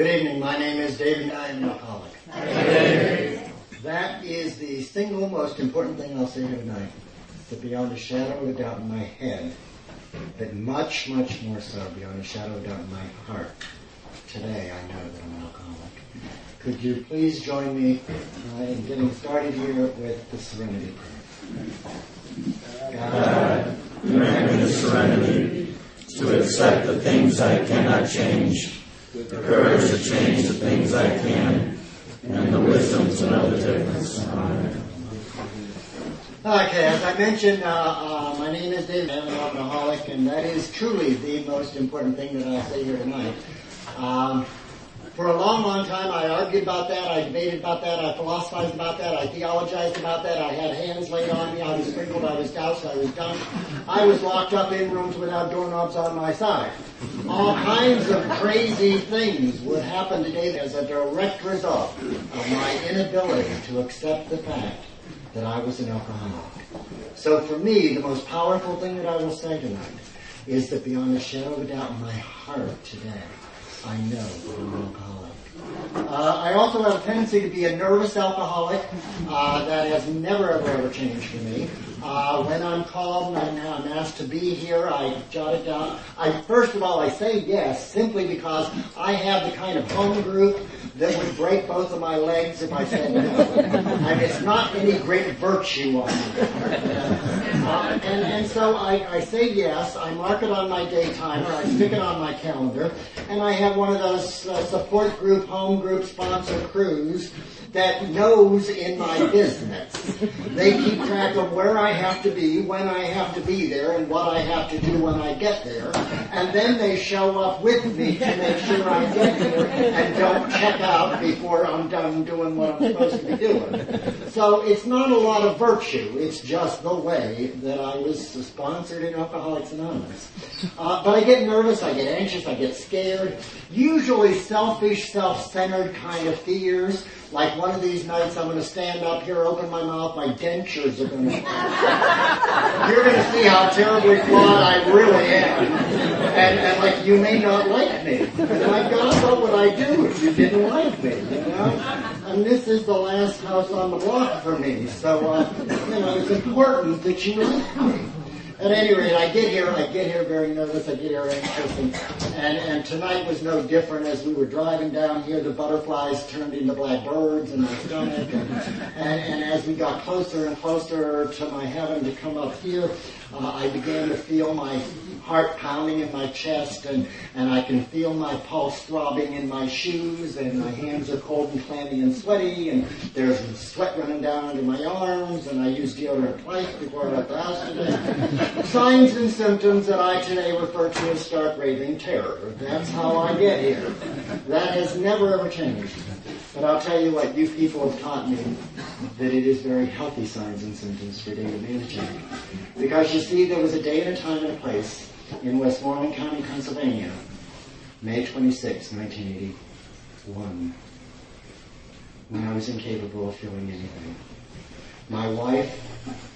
Good evening. My name is David. I am an alcoholic. That is the single most important thing I'll say tonight. That beyond a shadow of a doubt in my head, but much, much more so beyond a shadow of a doubt in my heart, today I know that I'm an alcoholic. Could you please join me uh, in getting started here with the Serenity Prayer? God, grant me the serenity to accept the things I cannot change, the courage to change the things I can, and the wisdom to know the difference. Amen. Okay, as I mentioned, uh, uh, my name is David. I'm an alcoholic, and that is truly the most important thing that I'll say here tonight. Um, for a long, long time, I argued about that, I debated about that, I philosophized about that, I theologized about that, I had hands laid on me, I was sprinkled, I was doused, I was dunked. I was locked up in rooms without doorknobs on my side. All kinds of crazy things would happen today as a direct result of my inability to accept the fact that I was an alcoholic. So for me, the most powerful thing that I will say tonight is that beyond a shadow of a doubt in my heart today, I know that I'm an alcoholic. Uh, I also have a tendency to be a nervous alcoholic. Uh, that has never ever ever changed for me. Uh, when I'm called and I'm asked to be here, I jot it down. I first of all I say yes simply because I have the kind of home group that would break both of my legs if I said no. and it's not any great virtue on me. Uh, and, and so I, I say yes, I mark it on my day timer, I stick it on my calendar, and I have one of those uh, support group, home group sponsor crews that knows in my business. They keep track of where I have to be, when I have to be there, and what I have to do when I get there. And then they show up with me to make sure I get there and don't check out before I'm done doing what I'm supposed to be doing. So it's not a lot of virtue, it's just the way that I was sponsored in Alcoholics Anonymous. Uh, but I get nervous, I get anxious, I get scared. Usually selfish, self-centered kind of fears. Like one of these nights I'm going to stand up here, open my mouth, my dentures are going to You're going to see how terribly flawed I really am. And, and like, you may not like me. And my God, what would I do if you didn't like me, you know? And this is the last house on the block for me. So, uh, you know, it's important that you like me. At any rate, I get here, and I get here very nervous, I get here anxious, and, and, and tonight was no different. As we were driving down here, the butterflies turned into black birds in my stomach, and, and, and as we got closer and closer to my heaven to come up here, uh, I began to feel my heart pounding in my chest and, and I can feel my pulse throbbing in my shoes and my hands are cold and clammy and sweaty and there's sweat running down under my arms and I use deodorant twice before I left the house today. Signs and symptoms that I today refer to as stark raving terror. That's how I get here. That has never ever changed. But I'll tell you what, you people have taught me that it is very healthy signs and symptoms for David managing. Because you see, there was a day and a time and a place in Westmoreland County, Pennsylvania, May 26, 1981, when I was incapable of feeling anything. My wife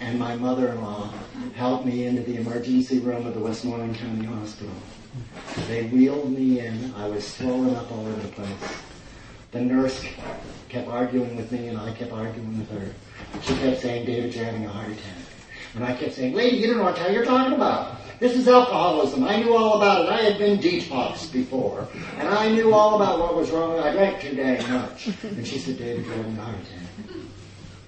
and my mother-in-law helped me into the emergency room of the Westmoreland County Hospital. They wheeled me in. I was swollen up all over the place. The nurse kept arguing with me and I kept arguing with her. She kept saying, David's having a heart attack. And I kept saying, lady, you don't know what you're talking about. This is alcoholism. I knew all about it. I had been detoxed before. And I knew all about what was wrong. I drank too dang much. And she said, David, you're having a heart attack.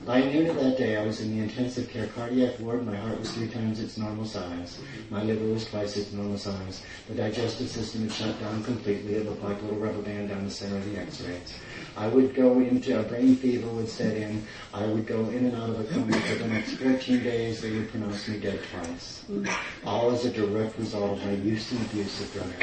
By noon of that day, I was in the intensive care cardiac ward. My heart was three times its normal size. My liver was twice its normal size. The digestive system had shut down completely. It looked like a little rubber band down the center of the x-rays. I would go into, a brain fever would set in. I would go in and out of a coma for the next 14 days. They would pronounce me dead twice. All as a direct result of my use and abuse of drugs.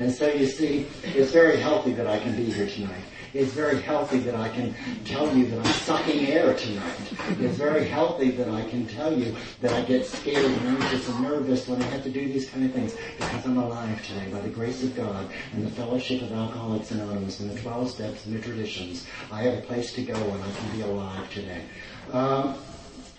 And so you see, it's very healthy that I can be here tonight. It's very healthy that I can tell you that I'm sucking air tonight. It's very healthy that I can tell you that I get scared and anxious and nervous when I have to do these kind of things because I'm alive today by the grace of God and the fellowship of Alcoholics Anonymous and the 12 steps and the traditions. I have a place to go and I can be alive today. Um,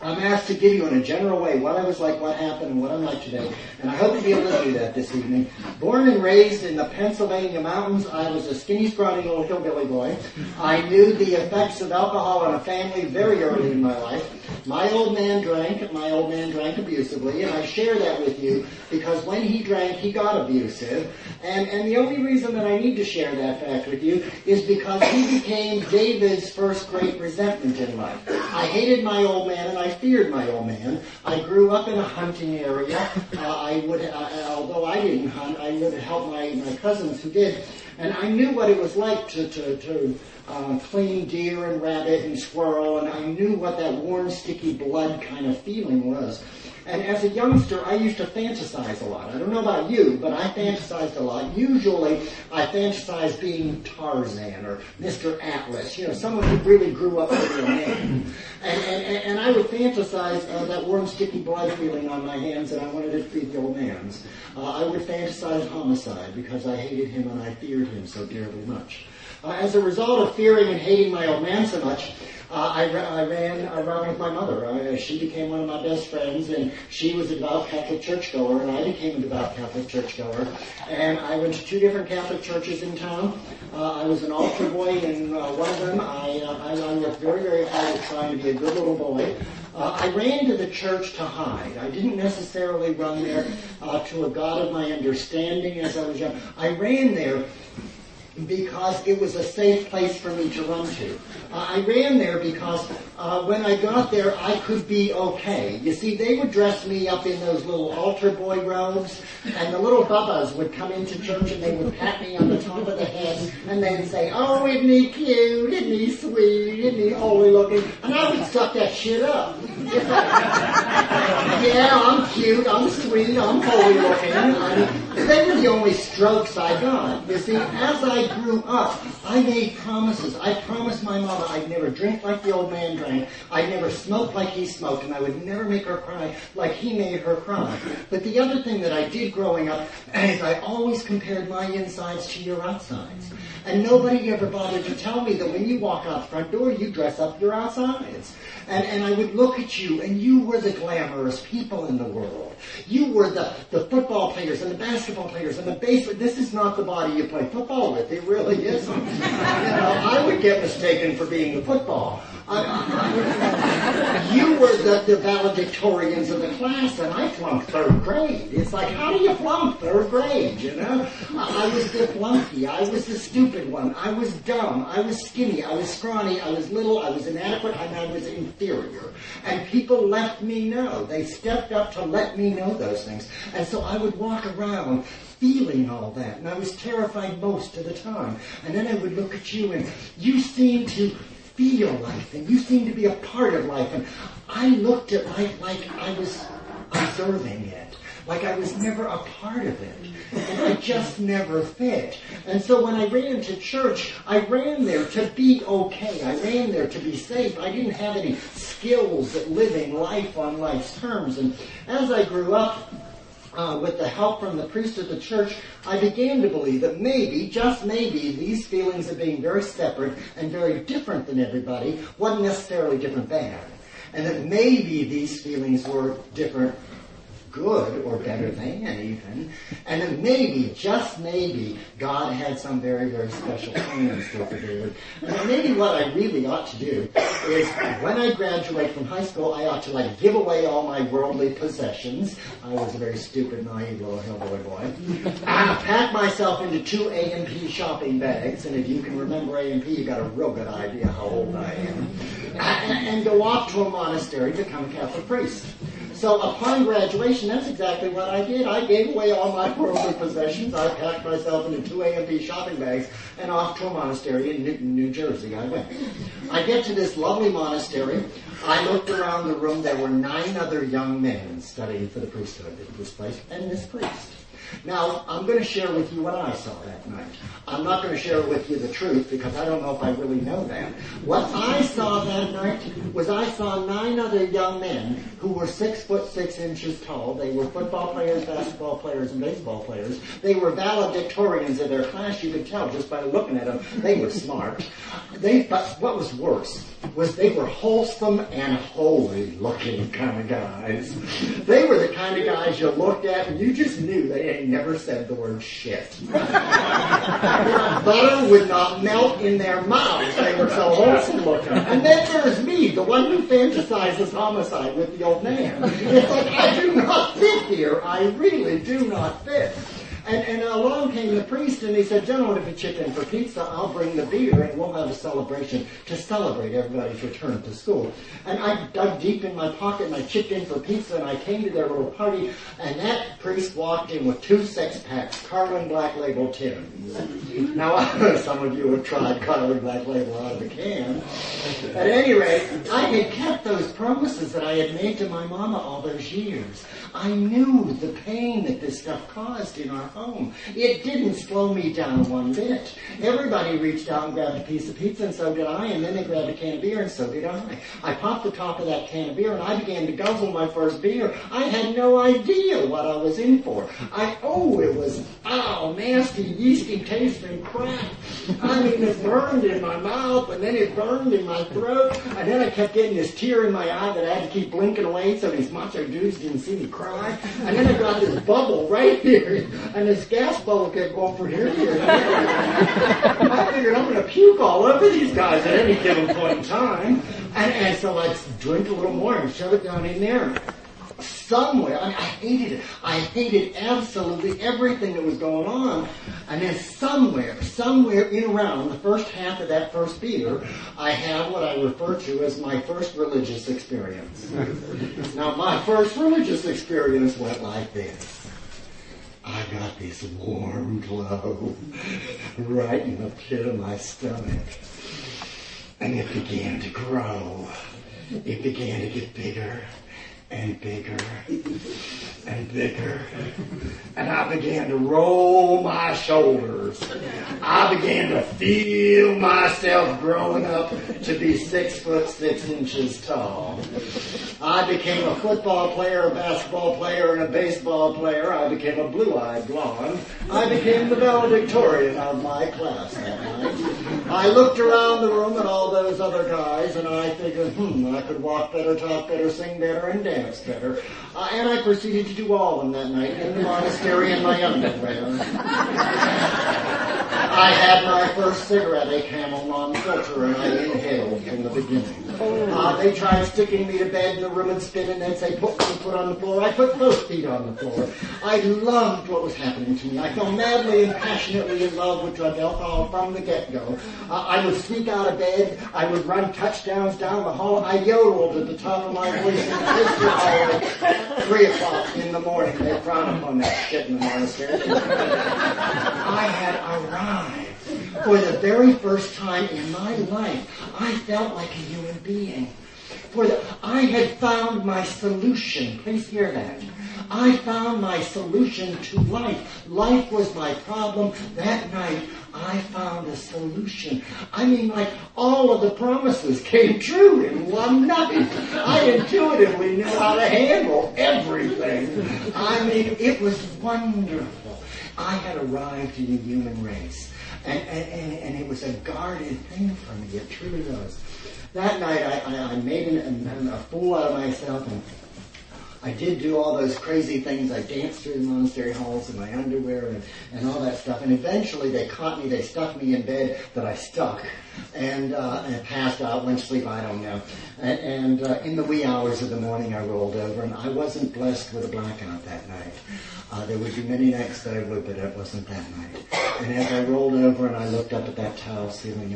I'm asked to give you in a general way what I was like, what happened, and what I'm like today. And I hope to be able to do that this evening. Born and raised in the Pennsylvania mountains, I was a skinny, scrawny little hillbilly boy. I knew the effects of alcohol on a family very early in my life. My old man drank, my old man drank abusively, and I share that with you because when he drank, he got abusive. And, and the only reason that I need to share that fact with you is because he became David's first great resentment in life. I hated my old man and I feared my old man. I grew up in a hunting area. Uh, I would, uh, although I didn't hunt, I would help my, my cousins who did. And I knew what it was like to, to, to uh, clean deer and rabbit and squirrel, and I knew what that warm, sticky blood kind of feeling was. And as a youngster, I used to fantasize a lot. I don't know about you, but I fantasized a lot. Usually, I fantasized being Tarzan or Mr. Atlas, you know, someone who really grew up be a man. And, and, and I would fantasize uh, that warm, sticky blood feeling on my hands, and I wanted to be the old man's. Uh, I would fantasize homicide because I hated him and I feared him so dearly much. Uh, as a result of fearing and hating my old man so much, uh, I, I, ran around with my mother. Uh, she became one of my best friends, and she was a devout Catholic churchgoer, and I became a devout Catholic churchgoer. And I went to two different Catholic churches in town. Uh, I was an altar boy in uh, one of them. I, uh, I, worked very, very hard at trying to be a good little boy. Uh, I ran to the church to hide. I didn't necessarily run there uh, to a God of my understanding as I was young. I ran there because it was a safe place for me to run to. Uh, I ran there because uh, when I got there, I could be okay. You see, they would dress me up in those little altar boy robes, and the little bubbas would come into church and they would pat me on the top of the head and then say, "Oh, isn't he cute? Isn't he sweet? Isn't he holy looking?" And I would suck that shit up. yeah, I'm cute. I'm sweet. I'm holy looking. I mean, they were the only strokes I got. You see, as I grew up, I made promises. I promised my mama I'd never drink like the old man I'd never smoked like he smoked, and I would never make her cry like he made her cry. But the other thing that I did growing up is I always compared my insides to your outsides. And nobody ever bothered to tell me that when you walk out the front door, you dress up your outsides. And, and I would look at you, and you were the glamorous people in the world. You were the, the football players and the basketball players and the baseball. This is not the body you play football with. It really isn't. you know, I would get mistaken for being the football. You were the, the valedictorians of the class, and I flunked third grade. It's like, how do you flunk third grade, you know? I, I was the flunky. I was the stupid one. I was dumb. I was skinny. I was scrawny. I was little. I was inadequate. And I was inferior. And people let me know. They stepped up to let me know those things. And so I would walk around feeling all that. And I was terrified most of the time. And then I would look at you, and you seemed to feel life and you seem to be a part of life. And I looked at life like I was observing it, like I was never a part of it. And I just never fit. And so when I ran to church, I ran there to be okay. I ran there to be safe. I didn't have any skills at living life on life's terms. And as I grew up, uh, with the help from the priest of the church, I began to believe that maybe, just maybe, these feelings of being very separate and very different than everybody wasn't necessarily different bad. And that maybe these feelings were different good or better than even, and that maybe, just maybe, God had some very, very special plan in store for David. And maybe what I really ought to do is, when I graduate from high school, I ought to like give away all my worldly possessions. I was a very stupid, naive little hillbilly boy. I pack myself into two A&P shopping bags, and if you can remember A&P, you got a real good idea how old I am. And, and go off to a monastery to become a Catholic priest. So upon graduation, that's exactly what I did. I gave away all my worldly possessions. I packed myself into two A&P shopping bags and off to a monastery in Newton, New Jersey I went. I get to this lovely monastery. I looked around the room. There were nine other young men studying for the priesthood in this place, and this priest. Now, I'm going to share with you what I saw that night. I'm not going to share with you the truth because I don't know if I really know that. What I saw that night was I saw nine other young men who were six foot six inches tall. They were football players, basketball players, and baseball players. They were valedictorians of their class. You could tell just by looking at them. They were smart. They, but what was worse was they were wholesome and holy looking kind of guys. They were the kind of guys you looked at and you just knew they had never said the word shit. Butter would not melt in their mouths. They were so wholesome looking. And then there's me, the one who fantasizes homicide with the old man. It's like, I do not fit here. I really do not fit. And, and along came the priest and he said, gentlemen, if chip in for pizza, I'll bring the beer and we'll have a celebration to celebrate everybody's return to school. And I dug deep in my pocket and I chipped in for pizza and I came to their little party and that priest walked in with two six packs, Carling Black Label tins. Now, some of you have tried Carling Black Label out of the can. At any rate, I had kept those promises that I had made to my mama all those years. I knew the pain that this stuff caused in our home. It didn't slow me down one bit. Everybody reached out and grabbed a piece of pizza, and so did I, and then they grabbed a can of beer, and so did I. I popped the top of that can of beer, and I began to guzzle my first beer. I had no idea what I was in for. I, oh, it was, oh, nasty, yeasty tasting crap. I mean, it burned in my mouth, and then it burned in my throat, and then I kept getting this tear in my eye that I had to keep blinking away so these macho dudes didn't see me cry. And then I got this bubble right here, and this gas bubble kept going from here to here. I figured I'm going to puke all over these guys at any given point in time. And, and so I drink a little more and shove it down in there somewhere. I, mean, I hated it. I hated absolutely everything that was going on. And then somewhere, somewhere in around the first half of that first beer, I had what I refer to as my first religious experience. now, my first religious experience went like this. I got this warm glow right in the pit of my stomach. And it began to grow. It began to get bigger and bigger and bigger. And I began to roll my shoulders. I began to feel myself growing up to be six foot six inches tall. I became a football player, a basketball player, and a baseball player. I became a blue-eyed blonde. I became the valedictorian of my class that night. I looked around the room at all those other guys, and I figured, hmm, I could walk better, talk better, sing better, and dance better. Uh, and I proceeded to do all of them that night in the monastery in my underwear. I had my first cigarette, a Camel non-filter, and I inhaled from the beginning. Uh, they tried sticking me to bed in the room and spinning they'd say, put one foot on the floor. I put both feet on the floor. I loved what was happening to me. I fell madly and passionately in love with drug alcohol from the get-go. Uh, I would sneak out of bed. I would run touchdowns down the hall. I yodeled at the top of my voice hallway. Three o'clock in the morning. They frown upon that shit in the monastery. I had arrived. For the very first time in my life, I felt like a human being. For the, I had found my solution. Please hear that. I found my solution to life. Life was my problem. That night, I found a solution. I mean, like all of the promises came true in one night. I intuitively knew how to handle everything. I mean, it was wonderful. I had arrived in the human race. And, and, and, it was a guarded thing for me. It truly was. That night, I, I, I made an, a fool out of myself and I did do all those crazy things. I danced through the monastery halls in my underwear and, and all that stuff. And eventually they caught me, they stuck me in bed that I stuck and, uh, and passed out, went to sleep, I don't know. And, and uh, in the wee hours of the morning I rolled over and I wasn't blessed with a blackout that night. Uh, there would be many nights that I would, but it wasn't that night. And as I rolled over and I looked up at that tile ceiling,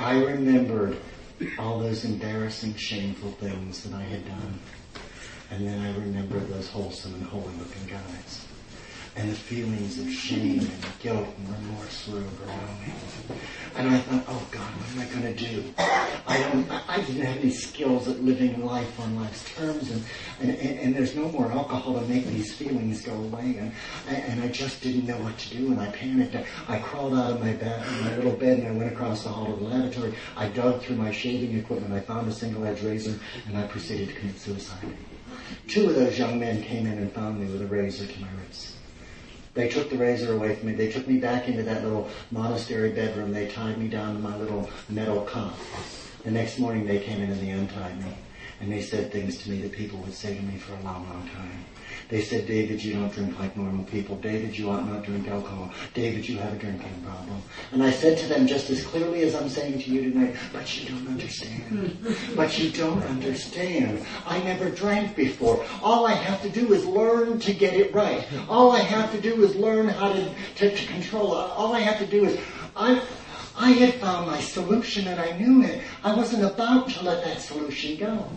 I remembered all those embarrassing, shameful things that I had done. And then I remember those wholesome and holy looking guys. and the feelings of shame and guilt and remorse were overwhelming. And I thought, oh God, what am I going to do? I don't, I didn't have any skills at living life on life's terms, and, and, and, there's no more alcohol to make these feelings go away, and, and I just didn't know what to do, and I panicked. I crawled out of my bed, my little bed, and I went across the hall to the lavatory. I dug through my shaving equipment, I found a single-edged razor, and I proceeded to commit suicide. Two of those young men came in and found me with a razor to my wrist. They took the razor away from me. They took me back into that little monastery bedroom. They tied me down to my little metal cot. The next morning they came in and they untied me. And they said things to me that people would say to me for a long, long time. They said, David, you don't drink like normal people. David, you ought not drink alcohol. David, you have a drinking problem. And I said to them just as clearly as I'm saying to you tonight, but you don't understand. but you don't understand. I never drank before. All I have to do is learn to get it right. All I have to do is learn how to, to, to control it. All I have to do is, I, I had found my solution and I knew it. I wasn't about to let that solution go.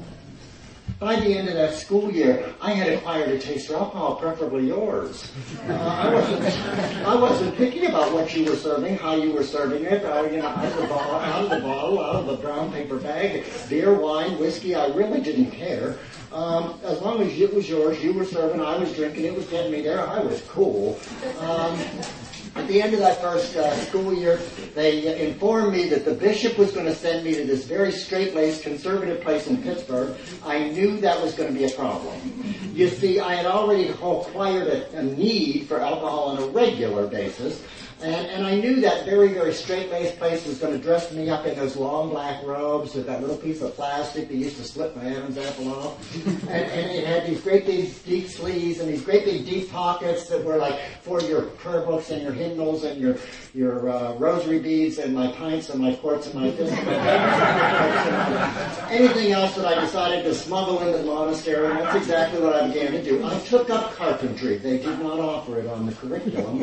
By the end of that school year, I had acquired a taste for alcohol, preferably yours. Uh, I wasn't, I wasn't thinking about what you were serving, how you were serving it, uh, you know, out of the bottle, out of the bottle, out of the brown paper bag, beer, wine, whiskey. I really didn't care. Um, as long as it was yours, you were serving, I was drinking, it was getting me there, I was cool. Um, at the end of that first uh, school year, they informed me that the bishop was going to send me to this very straight-laced conservative place in Pittsburgh. I knew that was going to be a problem. You see, I had already acquired a, a need for alcohol on a regular basis. And, and I knew that very, very straight-laced place was going to dress me up in those long black robes with that little piece of plastic that used to slip my Adam's apple off. and, and it had these great big deep sleeves and these great big deep pockets that were like for your prayer books and your hymnals and your, your uh, rosary beads and my pints and my quarts and my anything else that I decided to smuggle into the monastery. And that's exactly what I began to do. I took up carpentry. They did not offer it on the curriculum.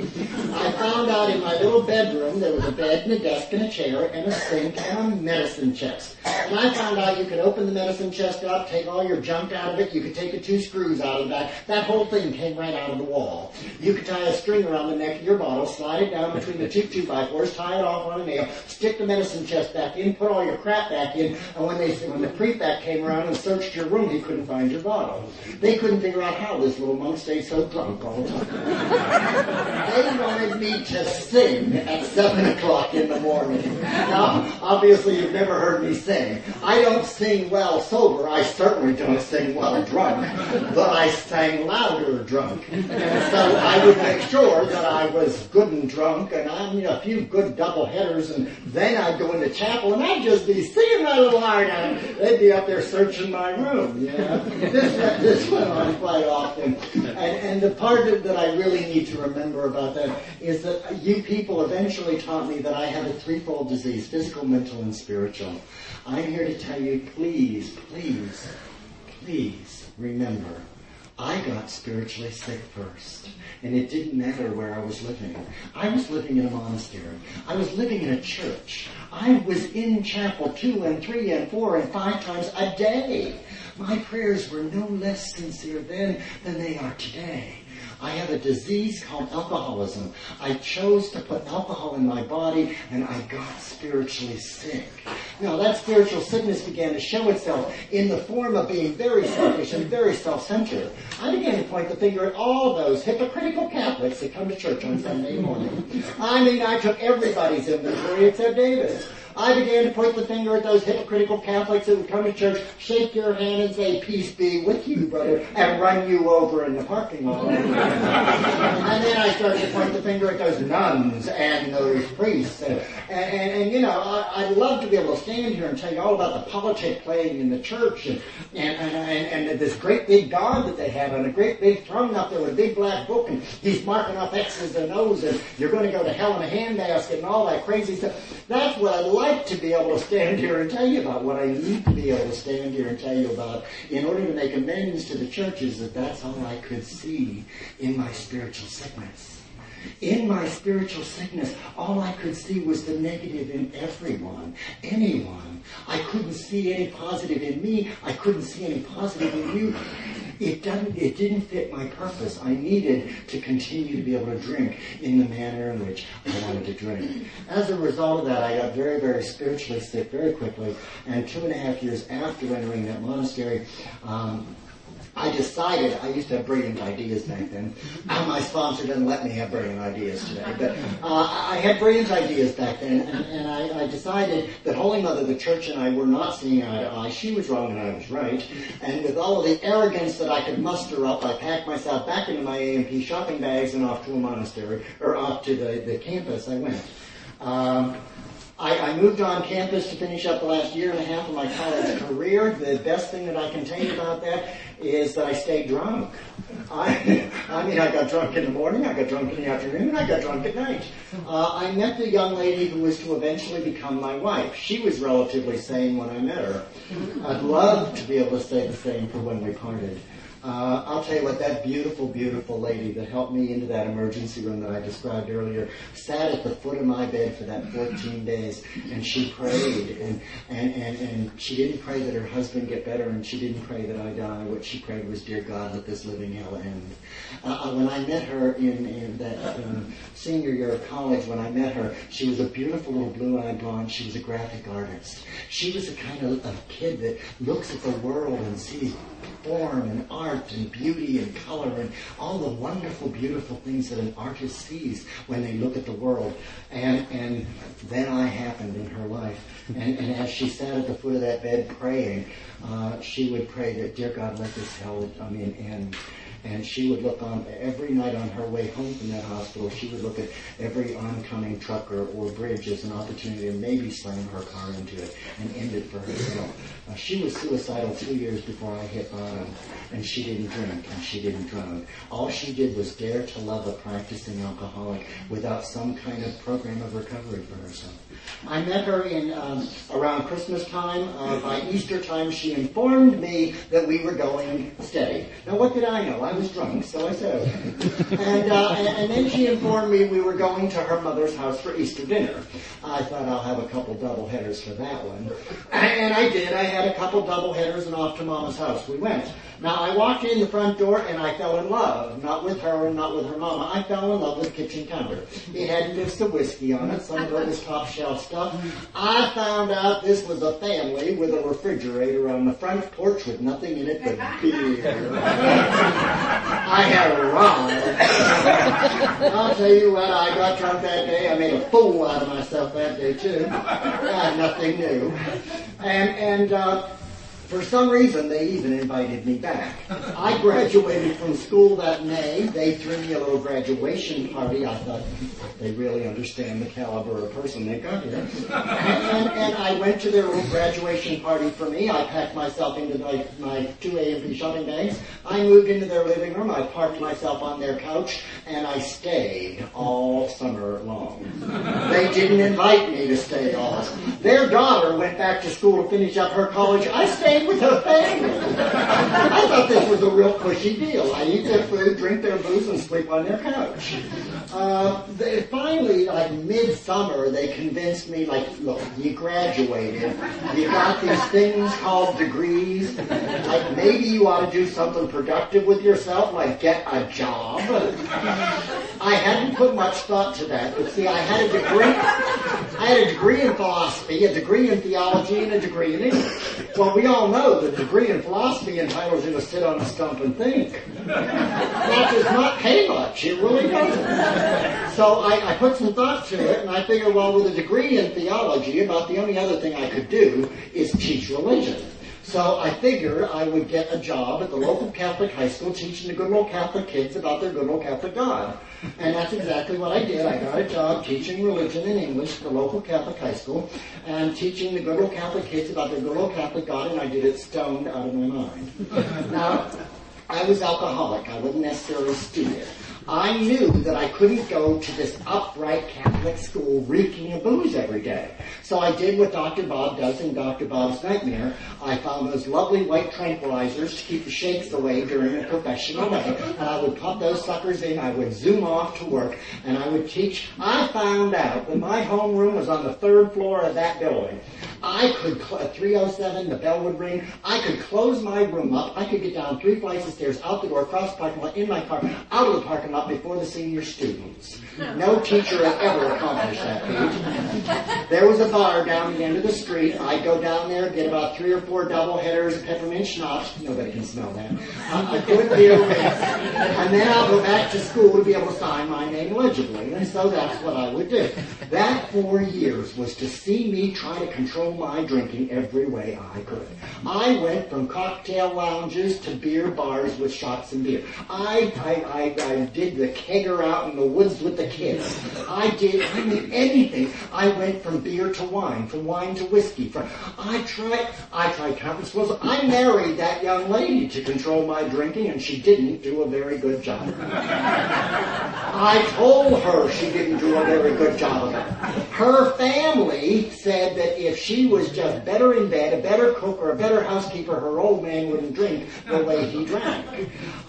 I found out in my little bedroom there was a bed and a desk and a chair and a sink and a medicine chest. And I found out you could open the medicine chest up, take all your junk out of it. You could take the two screws out of back. That whole thing came right out of the wall. You could tie a string around the neck of your bottle, slide it down between the two two by fours, tie it off on a nail, stick the medicine chest back in, put all your crap back in, and when they when the prefect came around and searched your room, he couldn't find your bottle. They couldn't figure out how this little monk stayed so drunk all the time. they wanted me to sing at seven o'clock in the morning. Now, obviously you've never heard me sing. I don't sing well sober. I certainly don't sing well drunk. But I sang louder drunk. And so I would make sure that I was good and drunk and I mean a few good double headers and then I'd go into chapel and I'd just be singing my little heart out. They'd be up there searching my room, you know. This, this went on quite often. And, and the part that I really need to remember about that is that you people eventually taught me that I have a threefold disease, physical, mental, and spiritual. I'm here to tell you, please, please, please remember, I got spiritually sick first. And it didn't matter where I was living. I was living in a monastery. I was living in a church. I was in chapel two and three and four and five times a day. My prayers were no less sincere then than they are today. I have a disease called alcoholism. I chose to put alcohol in my body and I got spiritually sick. Now that spiritual sickness began to show itself in the form of being very selfish and very self-centered. I began to point the finger at all those hypocritical Catholics that come to church on Sunday morning. I mean, I took everybody's inventory except David's. I began to point the finger at those hypocritical Catholics that would come to church, shake your hand and say, peace be with you, brother, and run you over in the parking lot. and then I started to point the finger at those nuns and those priests. And, and, and you know, I, would love to be able to stand here and tell you all about the politic playing in the church and, and, and, and, this great big God that they have and a great big throne up there with a big black book and he's marking off X's and O's and you're going to go to hell in a handbasket and all that crazy stuff. That's what I love like to be able to stand here and tell you about what I need to be able to stand here and tell you about in order to make amends to the churches that that's all I could see in my spiritual sickness. In my spiritual sickness, all I could see was the negative in everyone, anyone. I couldn't see any positive in me. I couldn't see any positive in you. It didn't, it didn't fit my purpose. I needed to continue to be able to drink in the manner in which I wanted to drink. As a result of that, I got very, very spiritually sick very quickly, and two and a half years after entering that monastery, um, I decided, I used to have brilliant ideas back then. My sponsor doesn't let me have brilliant ideas today, but uh, I had brilliant ideas back then, and, and I, I, decided that Holy Mother, the Church, and I were not seeing eye to eye. She was wrong and I was right. And with all of the arrogance that I could muster up, I packed myself back into my A&P shopping bags and off to a monastery, or off to the, the campus I went. Um, I, I, moved on campus to finish up the last year and a half of my college career. The best thing that I can tell you about that is that I stayed drunk. I, I mean, I got drunk in the morning, I got drunk in the afternoon, and I got drunk at night. Uh, I met the young lady who was to eventually become my wife. She was relatively sane when I met her. I'd love to be able to say the same for when we parted. Uh, I'll tell you what, that beautiful, beautiful lady that helped me into that emergency room that I described earlier sat at the foot of my bed for that 14 days and she prayed and, and, and, and she didn't pray that her husband get better and she didn't pray that I die. What she prayed was, dear God, let this living hell end. Uh, uh when I met her in, in that um, senior year of college, when I met her, she was a beautiful little blue-eyed blonde. She was a graphic artist. She was the kind of, of kid that looks at the world and sees form and art and beauty and color and all the wonderful, beautiful things that an artist sees when they look at the world. And, and then I happened in her life. And, and as she sat at the foot of that bed praying, uh, she would pray that, dear God, let this hell, I mean, end and she would look on every night on her way home from that hospital. She would look at every oncoming truck or, or bridge as an opportunity to maybe slam her car into it and end it for herself. Uh, she was suicidal two years before I hit bottom, and she didn't drink and she didn't drug. All she did was dare to love a practicing alcoholic without some kind of program of recovery for herself. I met her in um, around Christmas time. Uh, by Easter time, she informed me that we were going steady. Now, what did I know? I was drunk, so I said okay. And, uh, and, and, then she informed me we were going to her mother's house for Easter dinner. I thought I'll have a couple double headers for that one. And I did. I had a couple double headers and off to Mama's house we went. Now I walked in the front door and I fell in love, not with her and not with her mama. I fell in love with the kitchen counter. It had bits of whiskey on it, some of it was top shelf stuff. I found out this was a family with a refrigerator on the front porch with nothing in it but beer. I had a ride. I'll tell you what, I got drunk that day. I made a fool out of myself that day too. Nothing new. And, and, uh, for some reason, they even invited me back. I graduated from school that May. They threw me a little graduation party. I thought they really understand the caliber of person they got here. And, and, I went to their little graduation party for me. I packed myself into my, my two A&P shopping bags. I moved into their living room. I parked myself on their couch, and I stayed all summer long. They didn't invite me to stay all. Their daughter went back to school to finish up her college. I stayed stayed with her family. I thought this was a real cushy deal. I eat their food, drink their booze, and sleep on their couch. Uh, they, finally, like midsummer, they convinced me, like, look, you graduated, you got these things called degrees, like maybe you ought to do something productive with yourself, like get a job. I hadn't put much thought to that, but see, I had a degree, I had a degree in philosophy, a degree in theology, and a degree in English. Well, we all know the degree in philosophy entitles you to sit on a stump and think. That does not pay much. It really doesn't. So I, I put some thought to it, and I figured, well, with a degree in theology, about the only other thing I could do is teach religion. So I figured I would get a job at the local Catholic high school teaching the good old Catholic kids about their good old Catholic God. And that's exactly what I did. I got a job teaching religion in English at the local Catholic high school and teaching the good old Catholic kids about their good old Catholic God, and I did it stoned out of my mind. now, I was alcoholic. I wasn't necessarily stupid. I knew that I couldn't go to this upright Catholic school reeking of booze every day. So I did what Dr. Bob does in Dr. Bob's Nightmare. I found those lovely white tranquilizers to keep the shakes away during a professional day. And I would pop those suckers in, I would zoom off to work, and I would teach. I found out that my homeroom was on the third floor of that building. I could, at uh, 307, the bell would ring. I could close my room up. I could get down three flights of stairs, out the door, across the parking lot, in my car, out of the parking lot before the senior students. No teacher has ever accomplished that feat. There was a bar down the end of the street. I'd go down there, get about three or four double headers of peppermint schnapps. Nobody can smell that. A, a good beer and then I'll go back to school to be able to sign my name legibly. And so that's what I would do. That four years was to see me try to control my drinking every way I could. I went from cocktail lounges to beer bars with shots and beer. I, I, I, I did the kegger out in the woods with the kids. I did, I mean anything. I went from beer to wine, from wine to whiskey. From, I tried, I tried conference calls. I married that young lady to control my drinking and she didn't do a very good job. I told her she didn't do a very good job of it. Her family said that if she was just better in bed, a better cook, or a better housekeeper, her old man wouldn't drink the way he drank.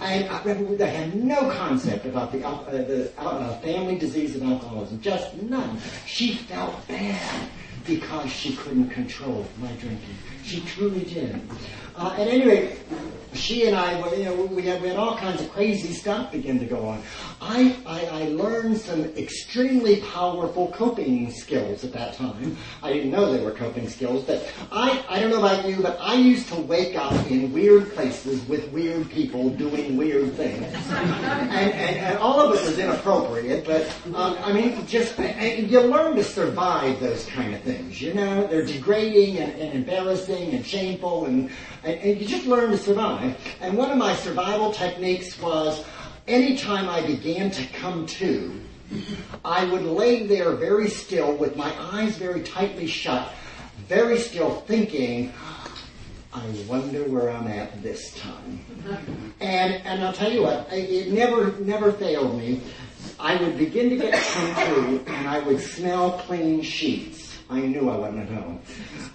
And I they had no concept about the, uh, the uh, family disease of alcoholism, just none. She felt bad because she couldn't control my drinking. She truly did. Uh, at any rate, she and I, you know, we had, we had all kinds of crazy stuff begin to go on. I, I, I, learned some extremely powerful coping skills at that time. I didn't know they were coping skills, but I, I don't know about you, but I used to wake up in weird places with weird people doing weird things. and, and, and all of it was inappropriate, but, um, I mean, just, and you learn to survive those kind of things, you know? They're degrading and, and embarrassing and shameful and, and, and you just learn to survive. And one of my survival techniques was anytime I began to come to, I would lay there very still with my eyes very tightly shut, very still thinking, I wonder where I'm at this time. And, and I'll tell you what, it never, never failed me. I would begin to get come to and I would smell clean sheets. I knew I wasn't at home.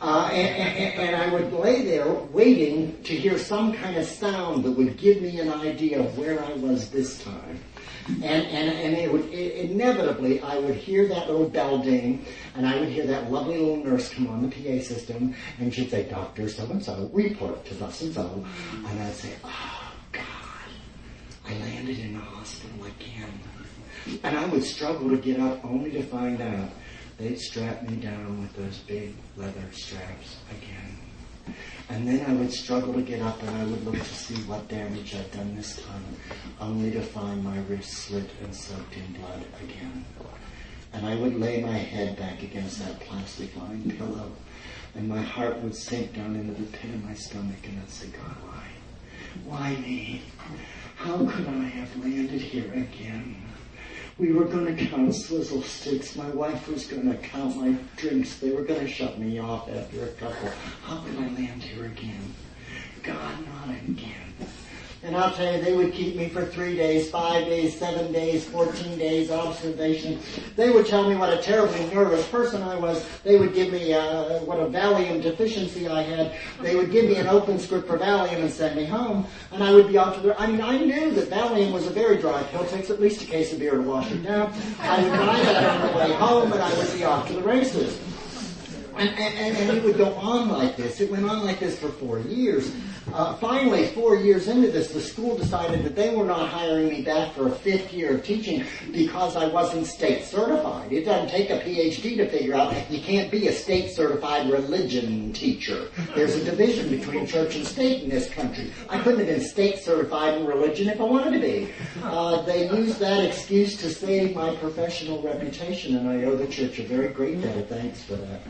Uh, and, and, and, I would lay there waiting to hear some kind of sound that would give me an idea of where I was this time. And, and, and it would, it, inevitably, I would hear that little bell ding, and I would hear that lovely little nurse come on the PA system, and she'd say, Dr. So-and-so, report to thus and so. And I'd say, oh, God, I landed in the hospital again. And I would struggle to get up only to find out they'd strap me down with those big leather straps again. And then I would struggle to get up and I would look to see what damage I'd done this time, only to find my wrist slit and soaked in blood again. And I would lay my head back against that plastic lined pillow and my heart would sink down into the pit of my stomach and I'd say, God, why? Why me? How could I have landed here again? We were going to count swizzle sticks. My wife was going to count my drinks. They were going to shut me off after a couple. How could I land here again? God, not again. And I'll tell you, they would keep me for three days, five days, seven days, 14 days observation. They would tell me what a terribly nervous person I was. They would give me uh, what a Valium deficiency I had. They would give me an open script for Valium and send me home. And I would be off to the, I mean, I knew that Valium was a very dry pill. It takes at least a case of beer to wash it down. I would buy that on the way home and I would be off to the races. And, and, and, it would go on like this. It went on like this for four years. Uh, finally, four years into this, the school decided that they were not hiring me back for a fifth year of teaching because I wasn't state certified. It doesn't take a PhD to figure out you can't be a state certified religion teacher. There's a division between church and state in this country. I couldn't have been state certified in religion if I wanted to be. Uh, they used that excuse to save my professional reputation, and I owe the church a very great debt of thanks for that.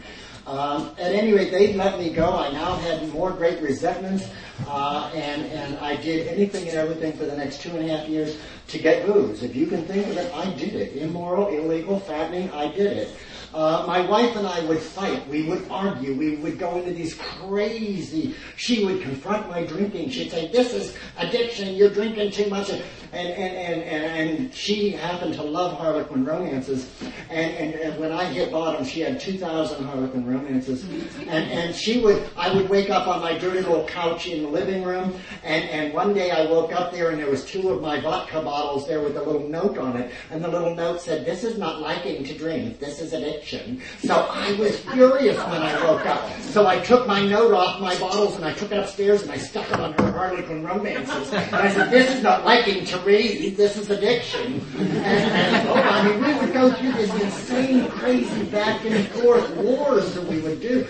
Um, at any rate, they'd let me go. I now had more great resentments, uh, and and I did anything and everything for the next two and a half years to get booze. If you can think of it, I did it. Immoral, illegal, fattening, I did it. Uh, my wife and I would fight. We would argue. We would go into these crazy. She would confront my drinking. She'd say, "This is addiction. You're drinking too much." And, and, and, and, she happened to love Harlequin romances. And, and, and when I hit bottom, she had 2,000 Harlequin romances. And, and she would, I would wake up on my dirty little couch in the living room, and, and one day I woke up there and there was two of my vodka bottles there with a little note on it, and the little note said, this is not liking to drink, this is addiction. So I was furious when I woke up. So I took my note off my bottles and I took it upstairs and I stuck it on her Harlequin romances. And I said, this is not liking to this is addiction. And, and oh, I mean, we would go through this insane, crazy back and forth wars that we would do.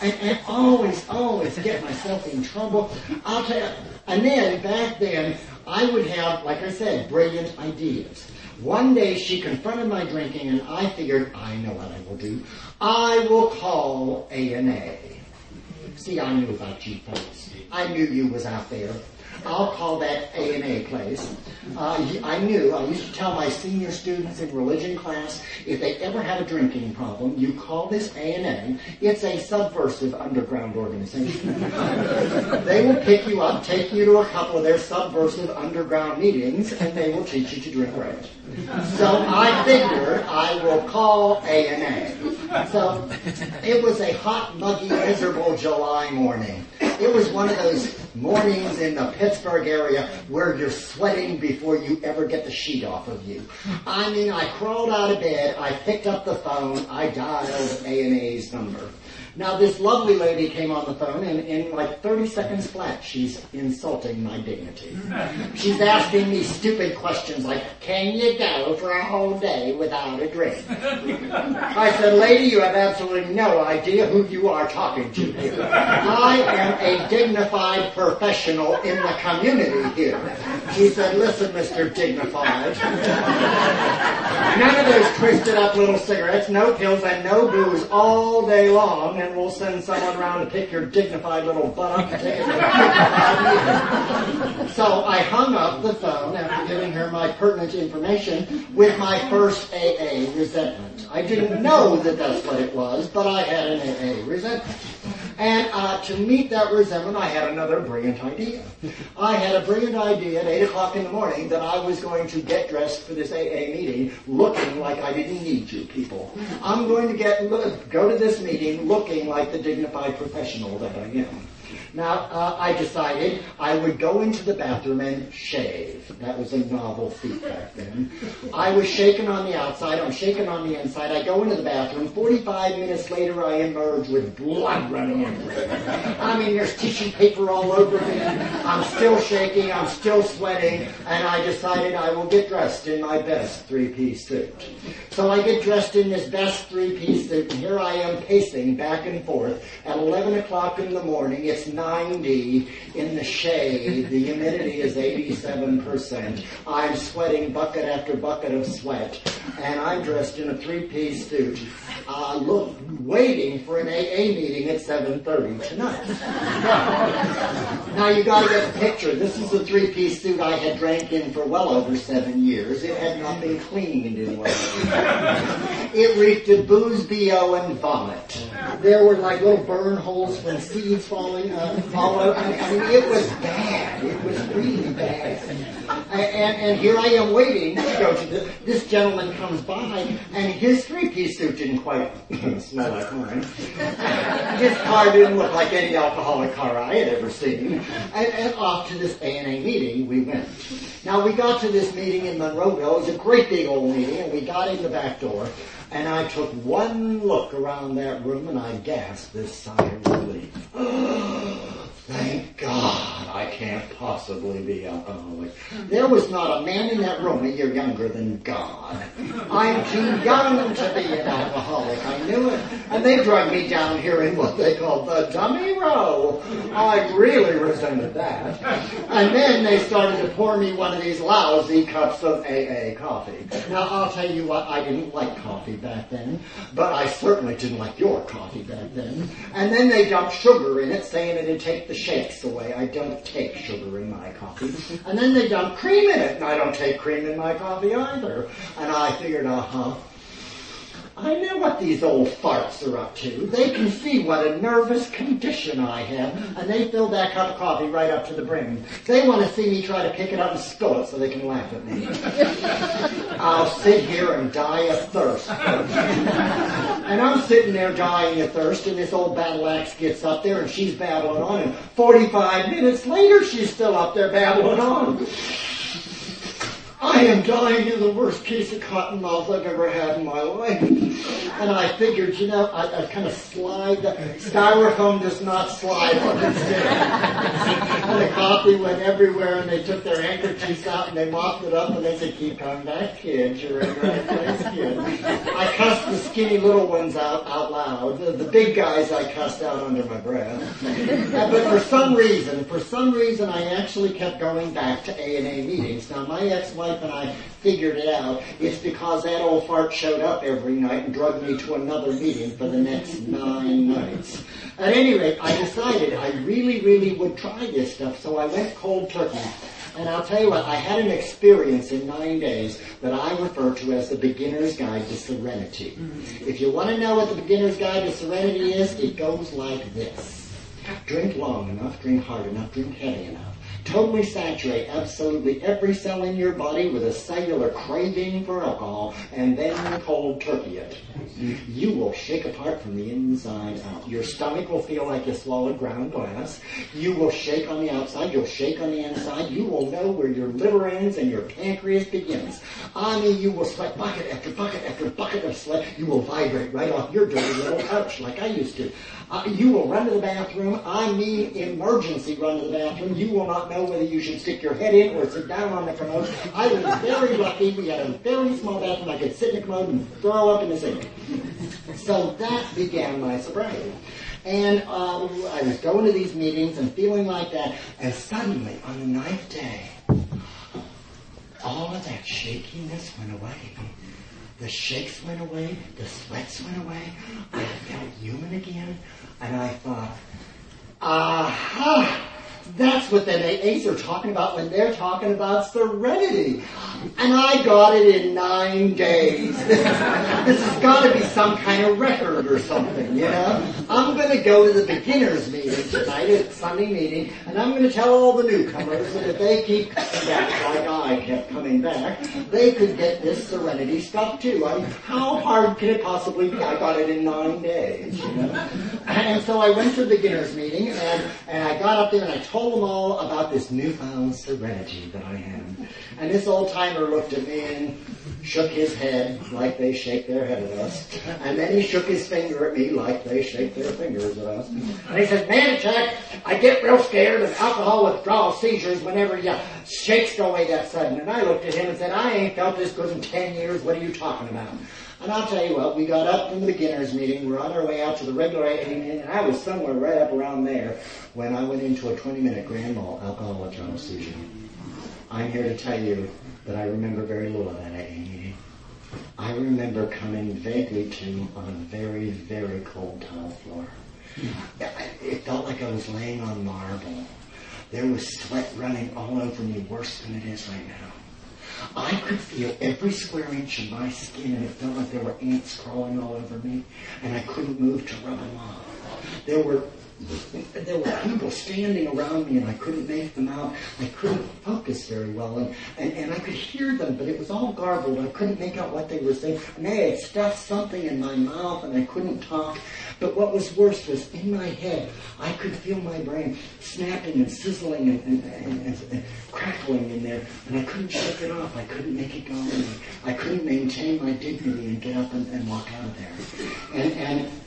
And, and always, always get myself in trouble. I'll tell you, and then back then, I would have, like I said, brilliant ideas. One day she confronted my drinking and I figured, I know what I will do. I will call A&A. See, I knew about you folks. I knew you was out there. I'll call that A&A place. Uh, I knew, I used to tell my senior students in religion class, if they ever had a drinking problem, you call this A&A. It's a subversive underground organization. they will pick you up, take you to a couple of their subversive underground meetings, and they will teach you to drink right. So I figured I will call A&A. So it was a hot, muggy, miserable July morning. It was one of those mornings in the Pittsburgh area where you're sweating before you ever get the sheet off of you. I mean, I crawled out of bed, I picked up the phone, I dialed A&A's number. Now this lovely lady came on the phone and in like 30 seconds flat, she's insulting my dignity. She's asking me stupid questions like, can you go for a whole day without a drink? I said, lady, you have absolutely no idea who you are talking to here. I am a dignified professional in the community here. She said, listen, Mr. Dignified. None of those twisted up little cigarettes, no pills, and no booze all day long and we'll send someone around to pick your dignified little butt up and take it So I hung up the phone after giving her my pertinent information with my first AA resentment. I didn't know that that's what it was, but I had an AA resentment. And uh, to meet that resentment, I had another brilliant idea. I had a brilliant idea at 8 o'clock in the morning that I was going to get dressed for this AA meeting looking like I didn't need you people. I'm going to get go to this meeting looking like the dignified professional that I am. Now, uh, I decided I would go into the bathroom and shave. That was a novel feat back then. I was shaken on the outside, I'm shaken on the inside. I go into the bathroom. 45 minutes later, I emerge with blood running everywhere. I mean, there's tissue paper all over me. I'm still shaking, I'm still sweating, and I decided I will get dressed in my best three-piece suit. So I get dressed in this best three-piece suit, and here I am pacing back and forth at 11 o'clock in the morning. It's 90 in the shade. The humidity is 87%. I'm sweating bucket after bucket of sweat. And I'm dressed in a three-piece suit, uh, look, waiting for an AA meeting at 7.30 tonight. now you gotta get the picture. This is the three-piece suit I had drank in for well over seven years. It had not been cleaned in well. it reeked of booze, BO, and vomit. There were like little burn holes from seeds falling uh, all over. I mean, it was bad. It was really bad. And, and, here I am waiting to go to the, this gentleman comes by and his three-piece suit didn't quite smell like mine. his car didn't look like any alcoholic car I had ever seen. And, and off to this A&A meeting we went. Now we got to this meeting in Monroeville. It was a great big old meeting and we got in the back door and I took one look around that room and I gasped this sigh of relief. Thank God I can't possibly be alcoholic. There was not a man in that room a year younger than God. I'm too young to be an alcoholic. I knew it. And they dragged me down here in what they call the dummy row. I really resented that. And then they started to pour me one of these lousy cups of AA coffee. Now I'll tell you what, I didn't like coffee back then, but I certainly didn't like your coffee back then. And then they dumped sugar in it, saying it'd take the shakes away. I don't take sugar in my coffee. And then they dump cream in it, and I don't take cream in my coffee either. And I figured, uh huh. I know what these old farts are up to. They can see what a nervous condition I have, and they fill that cup of coffee right up to the brim. They want to see me try to pick it up and spill it so they can laugh at me. I'll sit here and die of thirst. and I'm sitting there dying of thirst, and this old battle axe gets up there, and she's babbling on, and 45 minutes later, she's still up there babbling on. I am dying of the worst piece of cotton mouth I've ever had in my life. And I figured, you know, I, I kind of slide, the styrofoam does not slide on this and the coffee went everywhere and they took their handkerchiefs out and they mopped it up and they said, keep coming back, kid, you're in the right place, kid. I cussed the skinny little ones out, out loud. The, the big guys I cussed out under my breath. but for some reason, for some reason I actually kept going back to A&A meetings. Now my ex-wife and I figured it out. It's because that old fart showed up every night and drugged me to another meeting for the next nine nights. At any rate, I decided I really, really would try this stuff, so I went cold turkey. And I'll tell you what, I had an experience in nine days that I refer to as the beginner's guide to serenity. Mm-hmm. If you want to know what the beginner's guide to serenity is, it goes like this. Drink long enough, drink hard enough, drink heavy enough. Totally saturate absolutely every cell in your body with a cellular craving for alcohol and then cold turkey it. You will shake apart from the inside out. Your stomach will feel like you swallowed ground glass. You will shake on the outside. You'll shake on the inside. You will know where your liver ends and your pancreas begins. I mean, you will sweat bucket after bucket after bucket of sweat. You will vibrate right off your dirty little couch like I used to. Uh, you will run to the bathroom. I mean emergency run to the bathroom. You will not know whether you should stick your head in or sit down on the commode. I was very lucky. We had a very small bathroom. I could sit in the commode and throw up in the sink. So that began my sobriety. And um, I was going to these meetings and feeling like that. And suddenly, on the ninth day, all of that shakiness went away. The shakes went away, the sweats went away. I felt human again, and I thought, aha! That's what the AAs are talking about when they're talking about serenity. And I got it in nine days. this has got to be some kind of record or something, you know? I'm going to go to the beginners meeting tonight, at Sunday meeting, and I'm going to tell all the newcomers that if they keep coming back like I kept coming back, they could get this serenity stuff too. I mean, how hard can it possibly be? I got it in nine days, you know? And so I went to the beginners meeting, and, and I got up there and I told them all about this newfound serenity that I have. And this old timer looked at me and shook his head like they shake their head at us. And then he shook his finger at me like they shake their fingers at us. And he said, man, Jack, I get real scared of alcohol withdrawal seizures whenever your shakes go away that sudden. And I looked at him and said, I ain't felt this good in ten years. What are you talking about? And I'll tell you what, we got up from the beginners meeting, we're on our way out to the regular AA meeting, and I was somewhere right up around there when I went into a 20 minute grand mal alcohol withdrawal seizure. I'm here to tell you that I remember very little of that AA meeting. I remember coming vaguely to on a very, very cold tile floor. It felt like I was laying on marble. There was sweat running all over me worse than it is right now. I could feel every square inch of my skin and it felt like there were ants crawling all over me and I couldn't move to rub them off. There were there were people standing around me and I couldn't make them out. I couldn't focus very well and, and, and I could hear them, but it was all garbled. I couldn't make out what they were saying. And they had stuffed something in my mouth and I couldn't talk. But what was worse was in my head, I could feel my brain snapping and sizzling and, and, and, and crackling in there, and I couldn't shake it off. I couldn't make it go. I couldn't maintain my dignity and get up and, walk out of there. And, and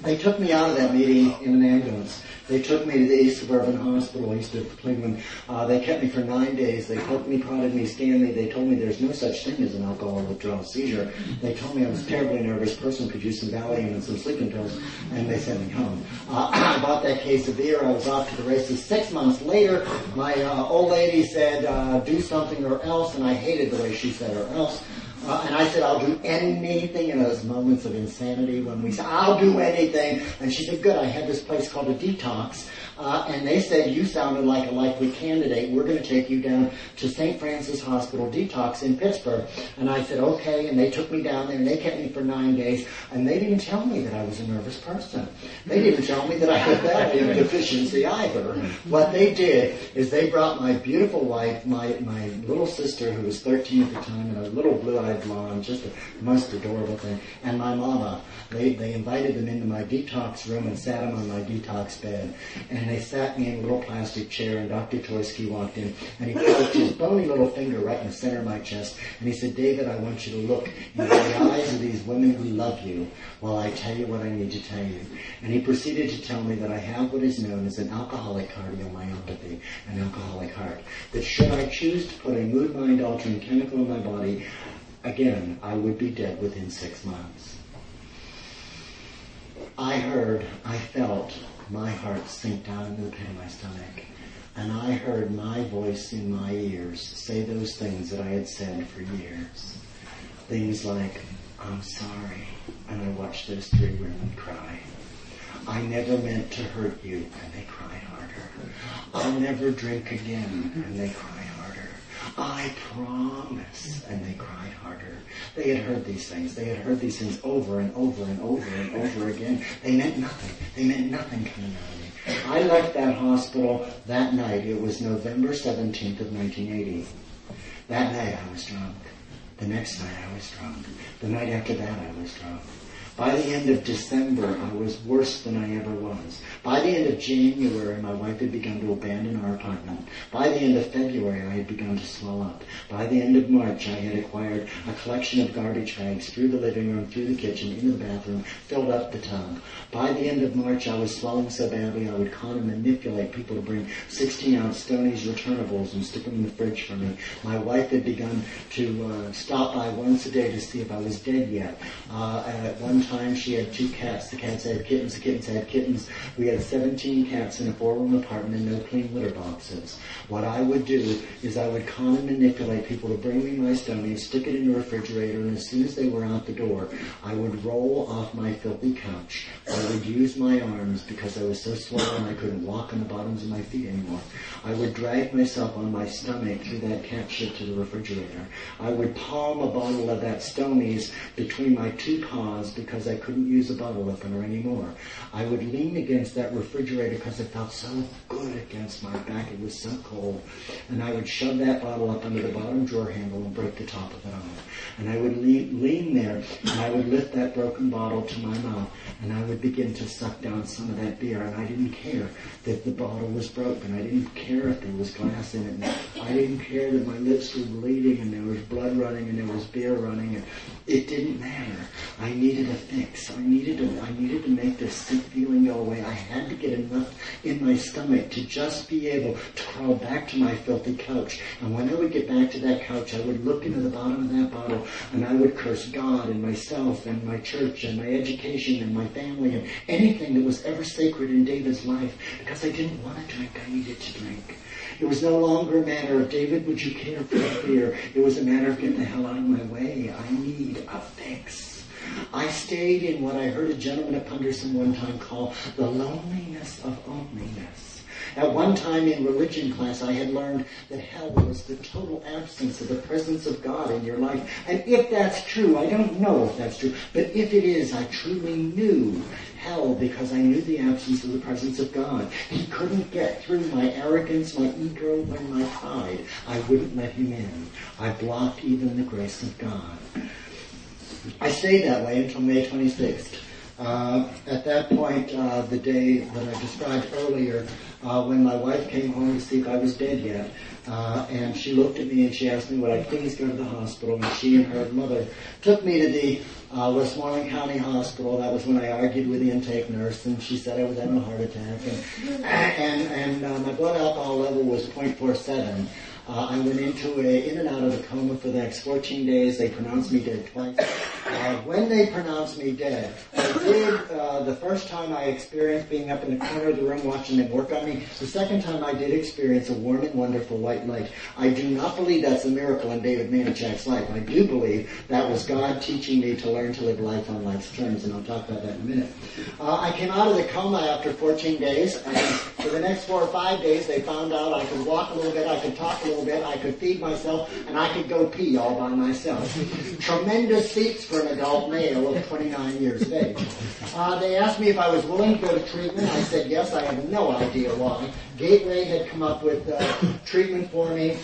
they took me out of that meeting in an ambulance. They took me to the East Suburban Hospital east of Cleveland. Uh, they kept me for nine days. They poked me, prodded me, scanned me. They told me there's no such thing as an alcohol withdrawal seizure. They told me I was a terribly nervous person, could use some Valium and some sleeping pills, and they sent me home. Uh, I bought that case of beer. I was off to the races. Six months later, my uh, old lady said, uh, do something or else, and I hated the way she said or else. Uh, and I said, I'll do anything in those moments of insanity when we said, I'll do anything. And she said, good, I had this place called a detox. Uh, and they said, you sounded like a likely candidate. We're going to take you down to St. Francis Hospital Detox in Pittsburgh. And I said, okay. And they took me down there and they kept me for nine days. And they didn't tell me that I was a nervous person. They didn't tell me that I had valium deficiency either. What they did is they brought my beautiful wife, my, my little sister who was 13 at the time, and a little blue-eyed blonde, just the most adorable thing, and my mama. They, they invited them into my detox room and sat them on my detox bed. And and they sat me in a little plastic chair and Dr. Toysky walked in and he put his bony little finger right in the center of my chest and he said, David, I want you to look into the eyes of these women who love you while I tell you what I need to tell you. And he proceeded to tell me that I have what is known as an alcoholic cardiomyopathy, an alcoholic heart. That should I choose to put a mood mind altering chemical in my body, again, I would be dead within six months. I heard, I felt my heart sink down into the pit of my stomach. And I heard my voice in my ears say those things that I had said for years. Things like, I'm sorry. And I watched those three women cry. I never meant to hurt you. And they cried harder. I'll never drink again. And they cried. I promise. And they cried harder. They had heard these things. They had heard these things over and over and over and over again. They meant nothing. They meant nothing coming out of me. I left that hospital that night. It was November 17th of 1980. That night I was drunk. The next night I was drunk. The night after that I was drunk. By the end of December, I was worse than I ever was. By the end of January, my wife had begun to abandon our apartment. By the end of February, I had begun to swell up. By the end of March, I had acquired a collection of garbage bags through the living room, through the kitchen, into the bathroom, filled up the tub. By the end of March, I was swelling so badly I would con and manipulate people to bring 16-ounce Stoney's returnables and stick them in the fridge for me. My wife had begun to uh, stop by once a day to see if I was dead yet. Uh, at one time she had two cats. The cats had kittens. The kittens had kittens. We had 17 cats in a four-room apartment and no clean litter boxes. What I would do is I would con and manipulate people to bring me my stony, stick it in the refrigerator, and as soon as they were out the door, I would roll off my filthy couch. I would use my arms because I was so swollen I couldn't walk on the bottoms of my feet anymore. I would drag myself on my stomach through that cat shit to the refrigerator. I would palm a bottle of that Stoney's between my two paws because because I couldn't use a bottle opener anymore. I would lean against that refrigerator because it felt so good against my back. It was so cold. And I would shove that bottle up under the bottom drawer handle and break the top of it off. And I would lean, there and I would lift that broken bottle to my mouth and I would begin to suck down some of that beer. And I didn't care that the bottle was broken. I didn't care if there was glass in it. I didn't care that my lips were bleeding and there was blood running and there was beer running. And it didn't matter. I needed a fix. I needed to, I needed to make this sick feeling go away. I had to get enough in my stomach to just be able to crawl back to my filthy couch. And when I would get back to that couch, I would look into the bottom of that bottle and I would curse God and myself and my church and my education and my family and anything that was ever sacred in David's life because I didn't want to drink. I needed to drink. It was no longer a matter of, David, would you care for a beer? It was a matter of, get the hell out of my way. I need a fix. I stayed in what I heard a gentleman at Punderson one time call the loneliness of loneliness. At one time in religion class, I had learned that hell was the total absence of the presence of God in your life. And if that's true, I don't know if that's true, but if it is, I truly knew hell because I knew the absence of the presence of God. He couldn't get through my arrogance, my ego, and my pride. I wouldn't let him in. I blocked even the grace of God. I stayed that way until May 26th. Uh, at that point, uh, the day that I described earlier, uh, when my wife came home to see if I was dead yet, uh, and she looked at me and she asked me would I please go to the hospital, and she and her mother took me to the uh, Westmoreland County Hospital. That was when I argued with the intake nurse, and she said I was having a heart attack, and and, and uh, my blood alcohol level was 0.47. Uh, I went into a in and out of a coma for the next 14 days. They pronounced me dead twice. uh, when they pronounced me dead, I did, uh, the first time I experienced being up in the corner of the room watching them work on me, the second time I did experience a warm and wonderful white light. I do not believe that's a miracle in David Manichak's life. I do believe that was God teaching me to learn to live life on life's terms, and I'll talk about that in a minute. Uh, I came out of the coma after 14 days, and for the next four or five days, they found out I could walk a little bit, I could talk a little bit, I could feed myself, and I could go pee all by myself. Tremendous feats for an adult male of 29 years of age. Uh, they asked me if I was willing to go to treatment. I said yes. I have no idea why. Gateway had come up with uh, treatment for me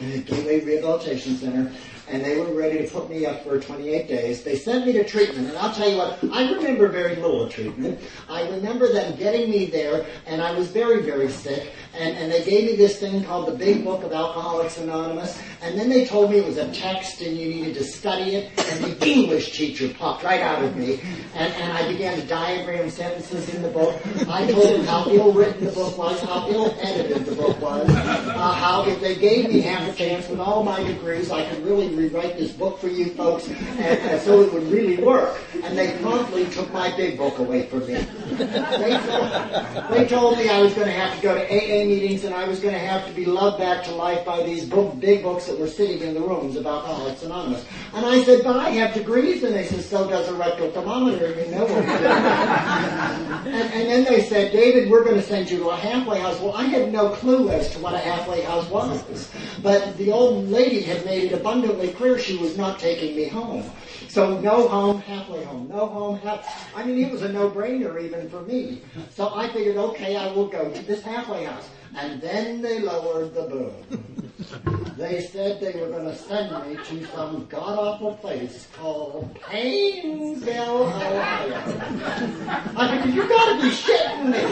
in the Gateway Rehabilitation Center and they were ready to put me up for 28 days. They sent me to treatment, and I'll tell you what, I remember very little of treatment. I remember them getting me there, and I was very, very sick, and, and they gave me this thing called the Big Book of Alcoholics Anonymous, and then they told me it was a text and you needed to study it, and the English teacher popped right out of me, and, and I began to diagram sentences in the book. I told them how ill written the book was, how ill edited the book was, uh, how if they gave me half a chance with all my degrees, I could really rewrite this book for you folks, and, and so it would really work. And they promptly took my big book away from me. They told, they told me I was going to have to go to AA meetings and I was going to have to be loved back to life by these book, big books that were sitting in the rooms of Alcoholics Anonymous. And I said, but I have degrees. And they said, so does a rectal thermometer. You know and, and then they said, David, we're going to send you to a halfway house. Well, I had no clue as to what a halfway house was. But the old lady had made it abundantly clear she was not taking me home. So no home, halfway home. No home, half. I mean, it was a no-brainer even for me. So I figured, okay, I will go to this halfway house. And then they lowered the boom. They said they were going to send me to some god-awful place called Painesville, Ohio. I said, you gotta be shitting me.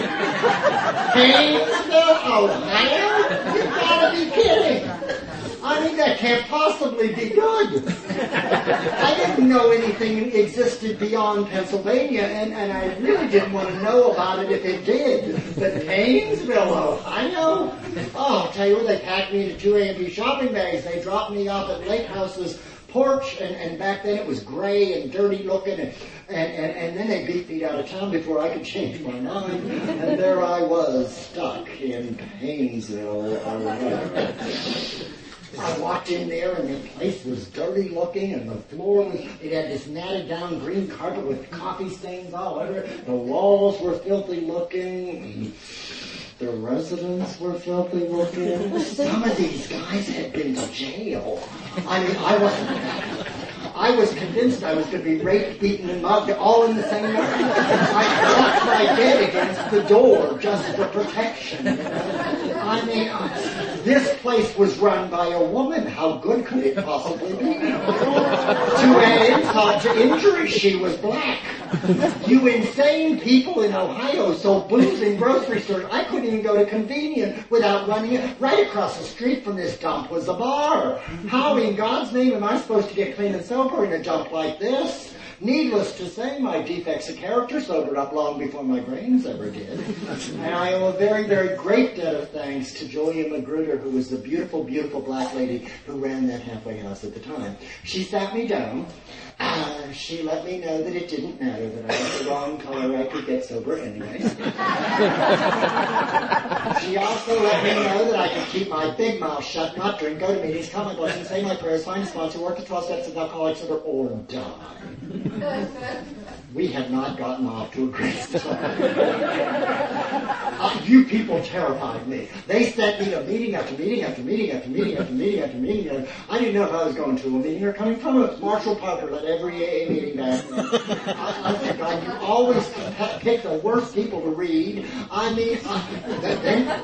Painesville, Ohio? You gotta be kidding. I mean, that can't possibly be good. I didn't know anything existed beyond Pennsylvania, and, and I really didn't want to know about it if it did. But Painesville, Ohio? Oh, I'll tell you what, they packed me into two A&P shopping bags. They dropped me off at Lake House's porch, and, and back then it was gray and dirty looking, and, and, and, and then they beat me out of town before I could change my mind. And there I was, stuck in Painesville, Ohio. I walked in there and the place was dirty looking and the floor was, it had this matted down green carpet with coffee stains all over it. The walls were filthy looking. The residents were filthy looking. Some of these guys had been to jail. I mean, I wasn't. I was convinced I was going to be raped, beaten, and mugged all in the same night. I locked my bed against the door just for protection. I mean, I, this place was run by a woman. How good could it possibly be? to add insult uh, to injury, she was black. You insane people in Ohio sold booze in grocery stores. I couldn't even go to convenience without running it. Right across the street from this dump was a bar. How in God's name am I supposed to get clean and sober in a dump like this? Needless to say, my defects of character sobered up long before my brains ever did. And I owe a very, very great debt of thanks to Julia Magruder, who was the beautiful, beautiful black lady who ran that halfway house at the time. She sat me down. Uh, she let me know that it didn't matter that I was the wrong color. I could get sober anyway. she also let me know that I could keep my big mouth shut, not drink, go to meetings, count my blessings, say my prayers, find a sponsor, work the 12 steps of Alcoholics Sober, or die. We had not gotten off to a great start. you people terrified me. They sent me to meeting after meeting after meeting after meeting after meeting after meeting. After, I didn't know if I was going to a meeting or coming from it. Marshall Parker led every AA meeting back then. I, I God, you always pick the worst people to read. I mean, I, then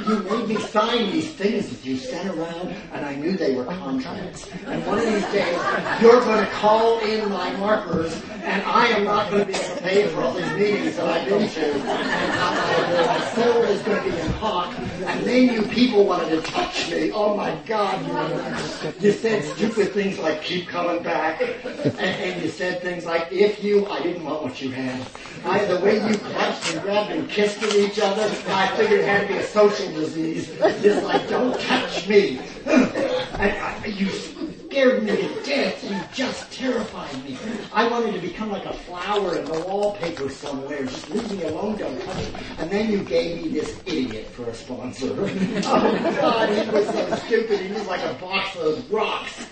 you made me sign these things that you sent around, and I knew they were contracts. And one of these days, you're going to call in my markers, and I am not going to be able to pay for all these meetings that I've been to. My, soul is going to be hot. And then you people wanted to touch me. Oh my God. You, you said stupid things like keep coming back. And, and, you said things like, if you, I didn't want what you had. I, the way you clutched and grabbed and kissed with each other, I figured it had to be a social disease. Just like, don't touch me. And I, you scared me to death. You just terrified me. I wanted to become like a flower in the wallpaper somewhere. Just leave me alone, don't touch me. And then you gave me this idiot for a sponsor. oh God, he was so stupid. He was like a box of rocks.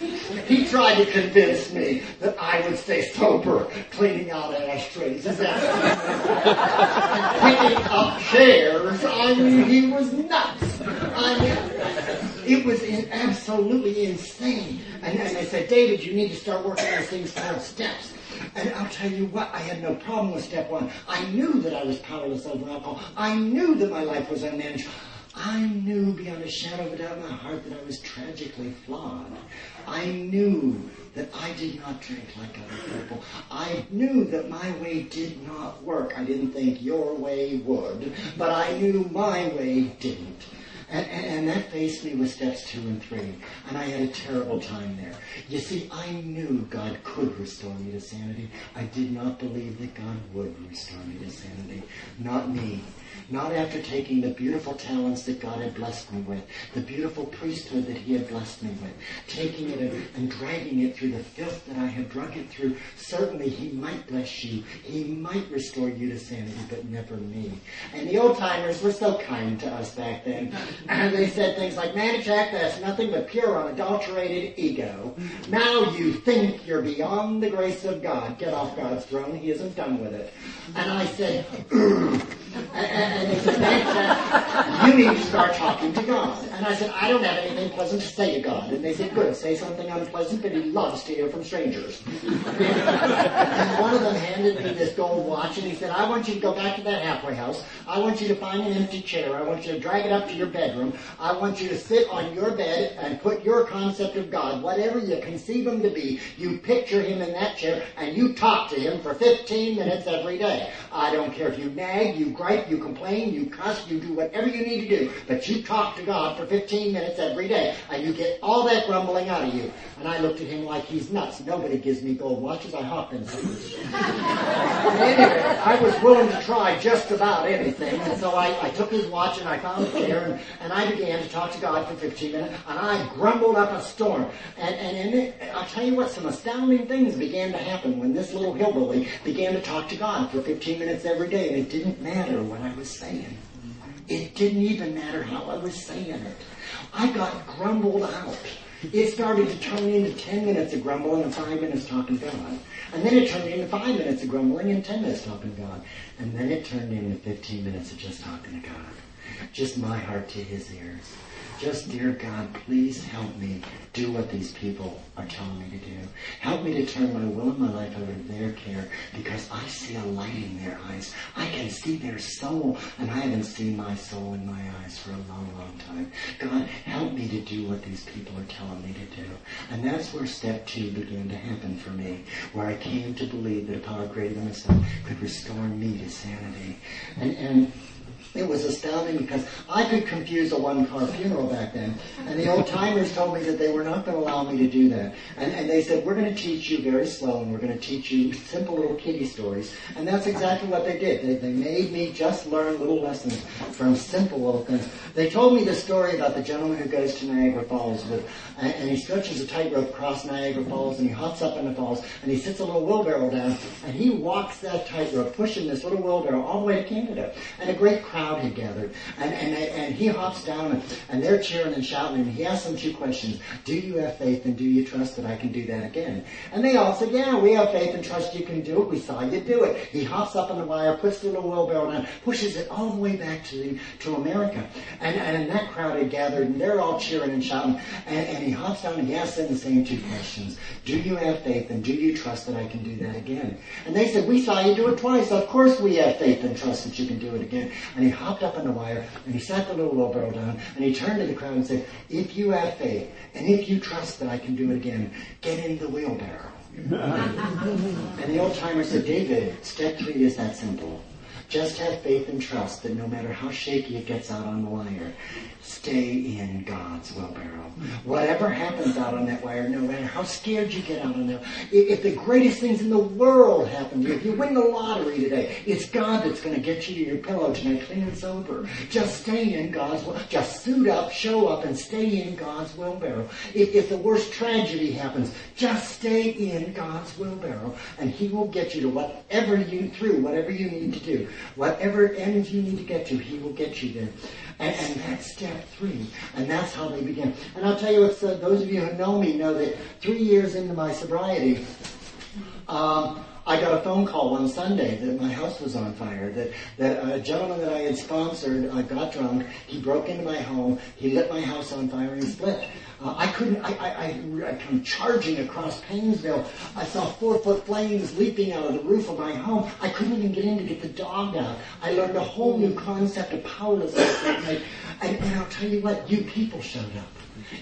He tried to convince me that I would stay sober cleaning out ashtrays. That picking up chairs? I mean, he was nuts. I mean, it was absolutely insane. And then said, David, you need to start working on things called steps. And I'll tell you what, I had no problem with step one. I knew that I was powerless over alcohol. I knew that my life was unmanageable. I knew beyond a shadow of a doubt in my heart that I was tragically flawed. I knew that I did not drink like other people. I knew that my way did not work. I didn't think your way would, but I knew my way didn't. And, and, that faced me with steps two and three. And I had a terrible time there. You see, I knew God could restore me to sanity. I did not believe that God would restore me to sanity. Not me. Not after taking the beautiful talents that God had blessed me with, the beautiful priesthood that He had blessed me with, taking it and, and dragging it through the filth that I had drug it through. Certainly He might bless you. He might restore you to sanity, but never me. And the old timers were so kind to us back then. And they said things like, Manichac, that's nothing but pure unadulterated ego. Now you think you're beyond the grace of God. Get off God's throne. He isn't done with it. And I said, they said, you need to start talking to God. And I said, I don't have anything pleasant to say to God. And they said, good, say something unpleasant, but he loves to hear from strangers. and one of them handed me this gold watch and he said, I want you to go back to that halfway house. I want you to find an empty chair. I want you to drag it up to your bedroom. I want you to sit on your bed and put your concept of God, whatever you conceive him to be, you picture him in that chair and you talk to him for 15 minutes every day. I don't care if you nag, you gripe, you complain, you cuss, you do whatever you need to do, but you talk to God for 15 minutes every day, and you get all that grumbling out of you. And I looked at him like he's nuts. Nobody gives me gold watches. I hop in anyway, I was willing to try just about anything, and so I, I took his watch and I found a chair, and, and I began to talk to God for 15 minutes, and I grumbled up a storm. And, and, and I'll tell you what, some astounding things began to happen when this little hillbilly began to talk to God for 15 minutes every day, and it didn't matter what I was saying. It didn't even matter how I was saying it. I got grumbled out. It started to turn into 10 minutes of grumbling and 5 minutes talking to God. And then it turned into 5 minutes of grumbling and 10 minutes talking to God. And then it turned into 15 minutes of just talking to God. Just my heart to his ears. Just, dear God, please help me do what these people are telling me to do. Help me to turn my will and my life over to their care because I see a light in their eyes. I can see their soul and I haven't seen my soul in my eyes for a long, long time. God, help me to do what these people are telling me to do. And that's where step two began to happen for me, where I came to believe that a power greater than myself could restore me to sanity. And, and it was astounding because I could confuse a one-car funeral back then. And the old timers told me that they were not going to allow me to do that. And, and they said, we're going to teach you very slow and we're going to teach you simple little kiddie stories. And that's exactly what they did. They, they made me just learn little lessons from simple little things. They told me the story about the gentleman who goes to Niagara Falls with, and, and he stretches a tightrope across Niagara Falls and he hops up in the falls and he sits a little wheelbarrow down and he walks that tightrope pushing this little wheelbarrow all the way to Canada. And a great crowd had gathered. And, and, and he hops down and, and they're cheering and shouting and he asks them two questions. Do you have faith and do you trust that I can do that again? And they all said, yeah, we have faith and trust you can do it. We saw you do it. He hops up on the wire, puts the little wheelbarrow down, pushes it all the way back to the, to America. And, and that crowd had gathered and they're all cheering and shouting. And, and he hops down and he asks them the same two questions. Do you have faith and do you trust that I can do that again? And they said, we saw you do it twice. Of course we have faith and trust that you can do it again. And he hopped up on the wire and he sat the little wheelbarrow down and he turned to the crowd and said, if you have faith and if you trust that I can do it again, get in the wheelbarrow. and the old timer said, David, step three is that simple. Just have faith and trust that no matter how shaky it gets out on the wire, stay in God's wheelbarrow. Whatever happens out on that wire, no matter how scared you get out on there, if the greatest things in the world happen to you, if you win the lottery today, it's God that's going to get you to your pillow tonight clean and sober. Just stay in God's. Just suit up, show up, and stay in God's wheelbarrow. If, if the worst tragedy happens, just stay in God's wheelbarrow, and He will get you to whatever you through, whatever you need to do, whatever end you need to get to, He will get you there. And, and that's step And that's how they begin. And I'll tell you what, uh, those of you who know me know that three years into my sobriety, um, I got a phone call one Sunday that my house was on fire. That that a gentleman that I had sponsored uh, got drunk. He broke into my home. He lit my house on fire and split. Uh, I couldn't, I, I, I, come charging across Painesville. I saw four foot flames leaping out of the roof of my home. I couldn't even get in to get the dog out. I learned a whole new concept of powerlessness. And, and I'll tell you what, you people showed up.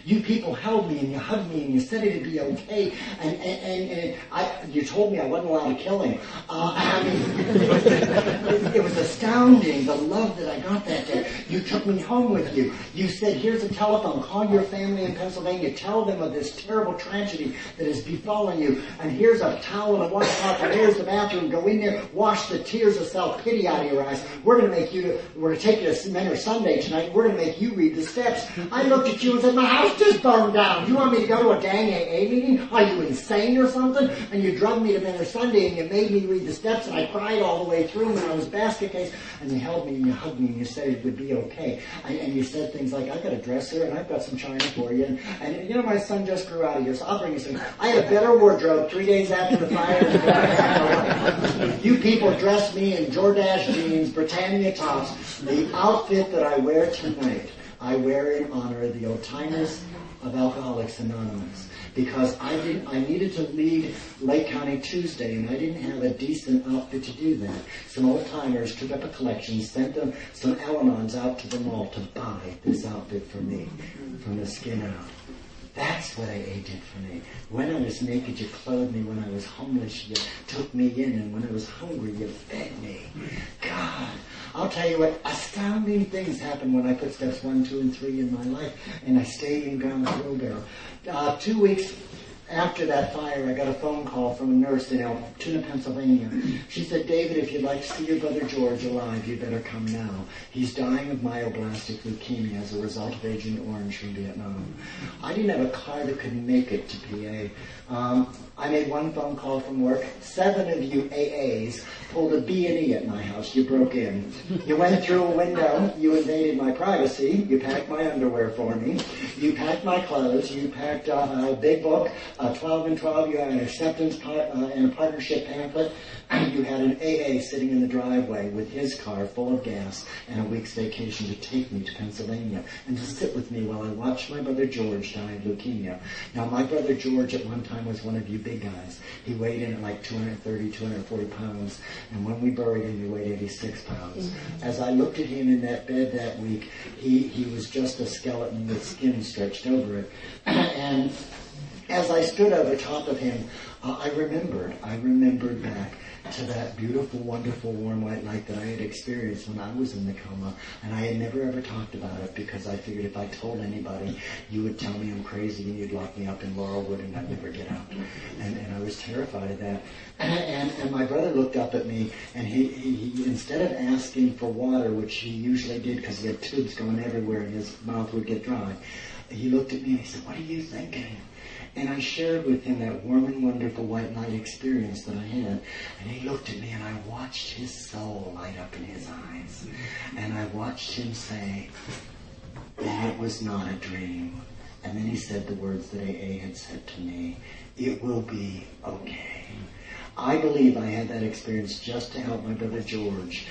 You people held me and you hugged me and you said it'd be okay. And, and, and, and I, you told me I wasn't allowed to kill him. Uh, I mean, it, was astounding the love that I got that day. You took me home with you. You said, here's a telephone. Call your family in Pennsylvania. Tell them of this terrible tragedy that has befallen you. And here's a towel and a washcloth. Here's the bathroom. Go in there. Wash the tears of self-pity out of your eyes. We're going to make you, we're going to take you to Mentor Sunday tonight. We're going to make you read the steps. I looked at you and said, my house just burned down. You want me to go to a dang AA meeting? Are you insane or something? And you drugged me to Mentor Sunday and you made me read the steps and I cried all the way through and I was basket case and you held me and you hugged me and you said it would be okay. And, and you said things like, I've got a dresser and I've got some china for you. And, and you know, my son just grew out of here, so I'll bring you some. I had a better wardrobe three days after the fire. you people dressed me in Jordache jeans, Britannia tops, the outfit that I wear tonight. I wear in honor the old timers of Alcoholics Anonymous because I didn't, I needed to lead Lake County Tuesday and I didn't have a decent outfit to do that. Some old timers took up a collection, sent them some Al-Anons out to the mall to buy this outfit for me from the skin out. That's what AA did for me. When I was naked, you clothed me. When I was homeless, you took me in. And when I was hungry, you fed me. God, I'll tell you what, astounding things happen when I put steps one, two, and three in my life. And I stayed in God's wheelbarrow. Uh, two weeks after that fire, I got a phone call from a nurse in Altoona, Pennsylvania. She said, David, if you'd like to see your brother George alive, you better come now. He's dying of myoblastic leukemia as a result of Agent Orange from Vietnam. I didn't have a car that could make it to PA. Um, I made one phone call from work. Seven of you AAs pulled a B&E at my house. You broke in. You went through a window. You invaded my privacy. You packed my underwear for me. You packed my clothes. You packed uh, a big book, uh, 12 and 12. You had an acceptance part, uh, and a partnership pamphlet. You had an AA sitting in the driveway with his car full of gas and a week's vacation to take me to Pennsylvania and to sit with me while I watched my brother George die of leukemia. Now, my brother George at one time was one of you big guys. He weighed in at like 230, 240 pounds, and when we buried him, he weighed 86 pounds. Mm-hmm. As I looked at him in that bed that week, he, he was just a skeleton with skin stretched over it. and as I stood over top of him, uh, I remembered, I remembered back to that beautiful, wonderful, warm white light that I had experienced when I was in the coma. And I had never ever talked about it because I figured if I told anybody, you would tell me I'm crazy and you'd lock me up in Laurelwood and I'd never get out. And, and I was terrified of that. And, and, and my brother looked up at me and he, he, he, instead of asking for water, which he usually did because he had tubes going everywhere and his mouth would get dry, he looked at me and he said, what are you thinking? And I shared with him that warm and wonderful white light experience that I had. And he looked at me and I watched his soul light up in his eyes. And I watched him say, that was not a dream. And then he said the words that AA had said to me, it will be okay. I believe I had that experience just to help my brother George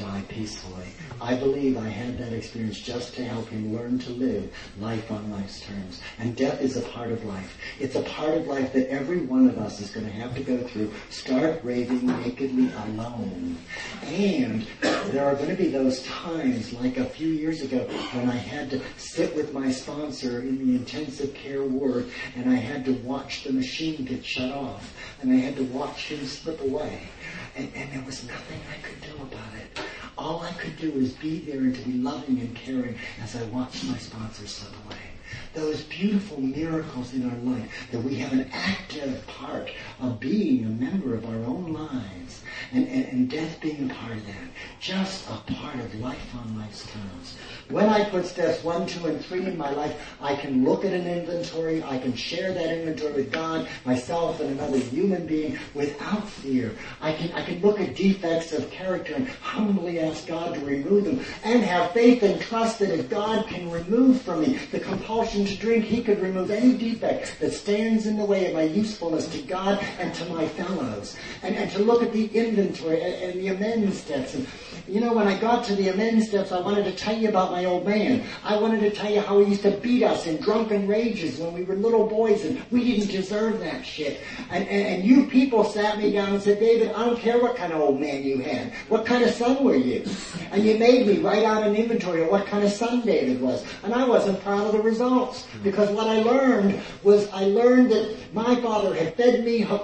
die peacefully. I believe I had that experience just to help him learn to live life on life's terms. And death is a part of life. It's a part of life that every one of us is going to have to go through. Start raving nakedly alone. And there are going to be those times, like a few years ago, when I had to sit with my sponsor in the intensive care ward and I had to watch the machine get shut off and I had to watch him slip away. And, and there was nothing I could do about it. All I could do is be there and to be loving and caring as I watched my sponsors slip away. Those beautiful miracles in our life, that we have an active part of being a member of our own lives, and, and, and death being a part of that. Just a part of life on life's terms. When I put steps one, two, and three in my life, I can look at an inventory, I can share that inventory with God, myself, and another human being without fear. I can, I can look at defects of character and humbly ask God to remove them, and have faith and trust that if God can remove from me the compulsion to drink, He could remove any defect that stands in the way of my usefulness to God and to my fellows. And, and to look at the inventory and, and the amends steps. And, you know, when I got to the amends steps, I wanted to tell you about my old man. I wanted to tell you how he used to beat us in drunken rages when we were little boys and we didn't deserve that shit. And, and, and you people sat me down and said, David, I don't care what kind of old man you had. What kind of son were you? And you made me write out an inventory of what kind of son David was. And I wasn't proud of the results because what I learned was I learned that my father had fed me, uh,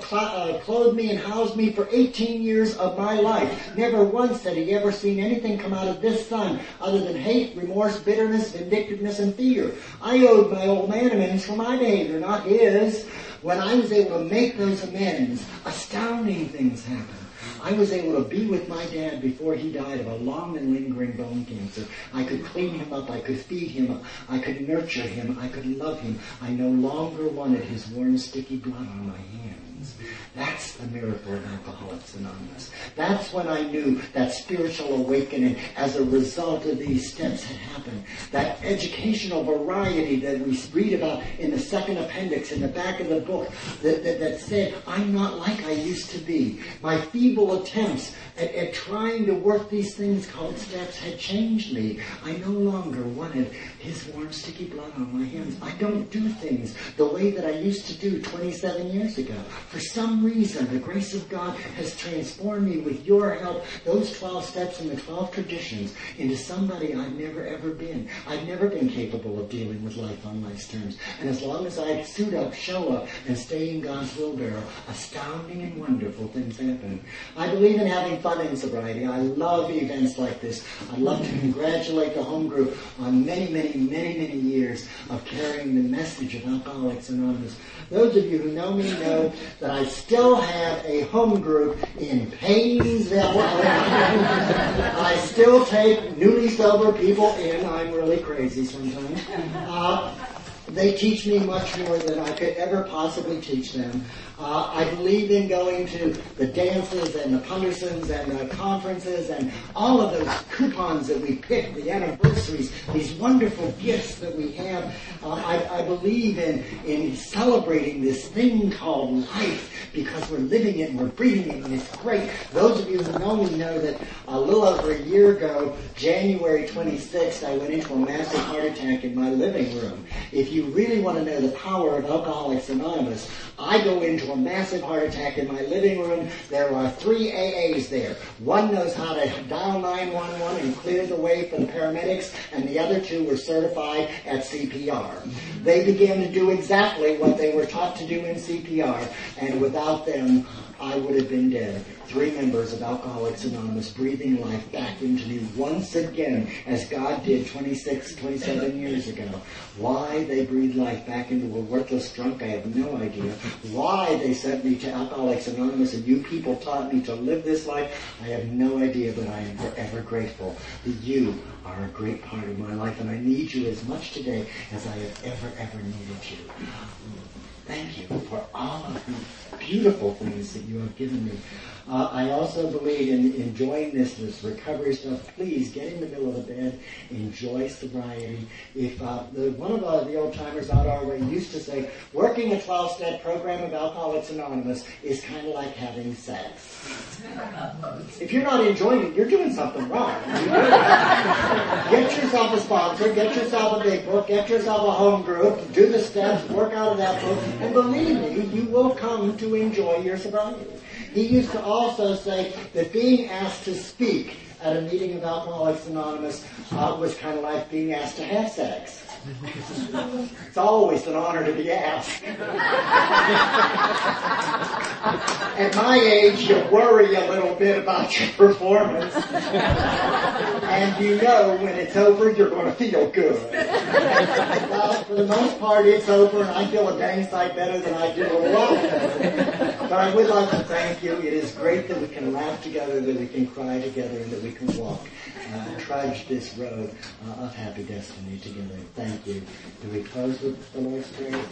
clothed me, and housed me for 18 years of my life. Never once had he ever seen anything come out of this son other than hate, remorse, bitterness, vindictiveness, and fear. I owed my old man amends for my behavior, not his. When I was able to make those amends, astounding things happened. I was able to be with my dad before he died of a long and lingering bone cancer. I could clean him up. I could feed him. I could nurture him. I could love him. I no longer wanted his warm, sticky blood on my hands. That's the miracle of Alcoholics Anonymous. That's when I knew that spiritual awakening as a result of these steps had happened. That educational variety that we read about in the second appendix in the back of the book that, that, that said, I'm not like I used to be. My feeble attempts at, at trying to work these things called steps had changed me. I no longer wanted his warm, sticky blood on my hands. I don't do things the way that I used to do 27 years ago. For some reason, the grace of God has transformed me with your help, those 12 steps and the 12 traditions, into somebody I've never ever been. I've never been capable of dealing with life on life's terms. And as long as I suit up, show up, and stay in God's wheelbarrow, astounding and wonderful things happen. I believe in having fun in sobriety. I love events like this. I love to congratulate the home group on many, many, many, many years of carrying the message of Alcoholics Anonymous. Those of you who know me know that I still have a home group in Painesville. I still take newly sober people in. I'm really crazy sometimes. Uh, they teach me much more than I could ever possibly teach them. Uh, I believe in going to the dances and the pundersons and the conferences and all of those coupons that we pick, the anniversaries, these wonderful gifts that we have. Uh, I, I, believe in, in celebrating this thing called life because we're living it and we're breathing it and it's great. Those of you who know me know that a little over a year ago, January 26th, I went into a massive heart attack in my living room. If you really want to know the power of Alcoholics Anonymous, I go into a massive heart attack in my living room. There are three AAs there. One knows how to dial 911 and clear the way for the paramedics, and the other two were certified at CPR. They began to do exactly what they were taught to do in CPR, and without them, I would have been dead three members of Alcoholics Anonymous breathing life back into me once again, as God did 26, 27 years ago. Why they breathed life back into a worthless drunk, I have no idea. Why they sent me to Alcoholics Anonymous and you people taught me to live this life, I have no idea, but I am forever grateful that you are a great part of my life and I need you as much today as I have ever, ever needed you. Thank you for all of the beautiful things that you have given me. Uh, I also believe in enjoying this, this recovery stuff. Please get in the middle of the bed, enjoy sobriety. If uh, the, one of the old timers out our way used to say, working a 12-step program of Alcoholics Anonymous is kind of like having sex. If you're not enjoying it, you're doing something wrong. get yourself a sponsor, get yourself a big book, get yourself a home group, do the steps, work out of that book, and believe me, you will come to enjoy your sobriety. He used to also say that being asked to speak at a meeting of Alcoholics Anonymous uh, was kind of like being asked to have sex. It's always an honor to be asked. At my age, you worry a little bit about your performance. and you know when it's over, you're going to feel good. well, for the most part, it's over, and I feel a dang sight better than I did a lot But I would like to thank you. It is great that we can laugh together, that we can cry together, and that we can walk, uh, trudge this road uh, of happy destiny together. Thank you. Do we close with the Lord's Prayer?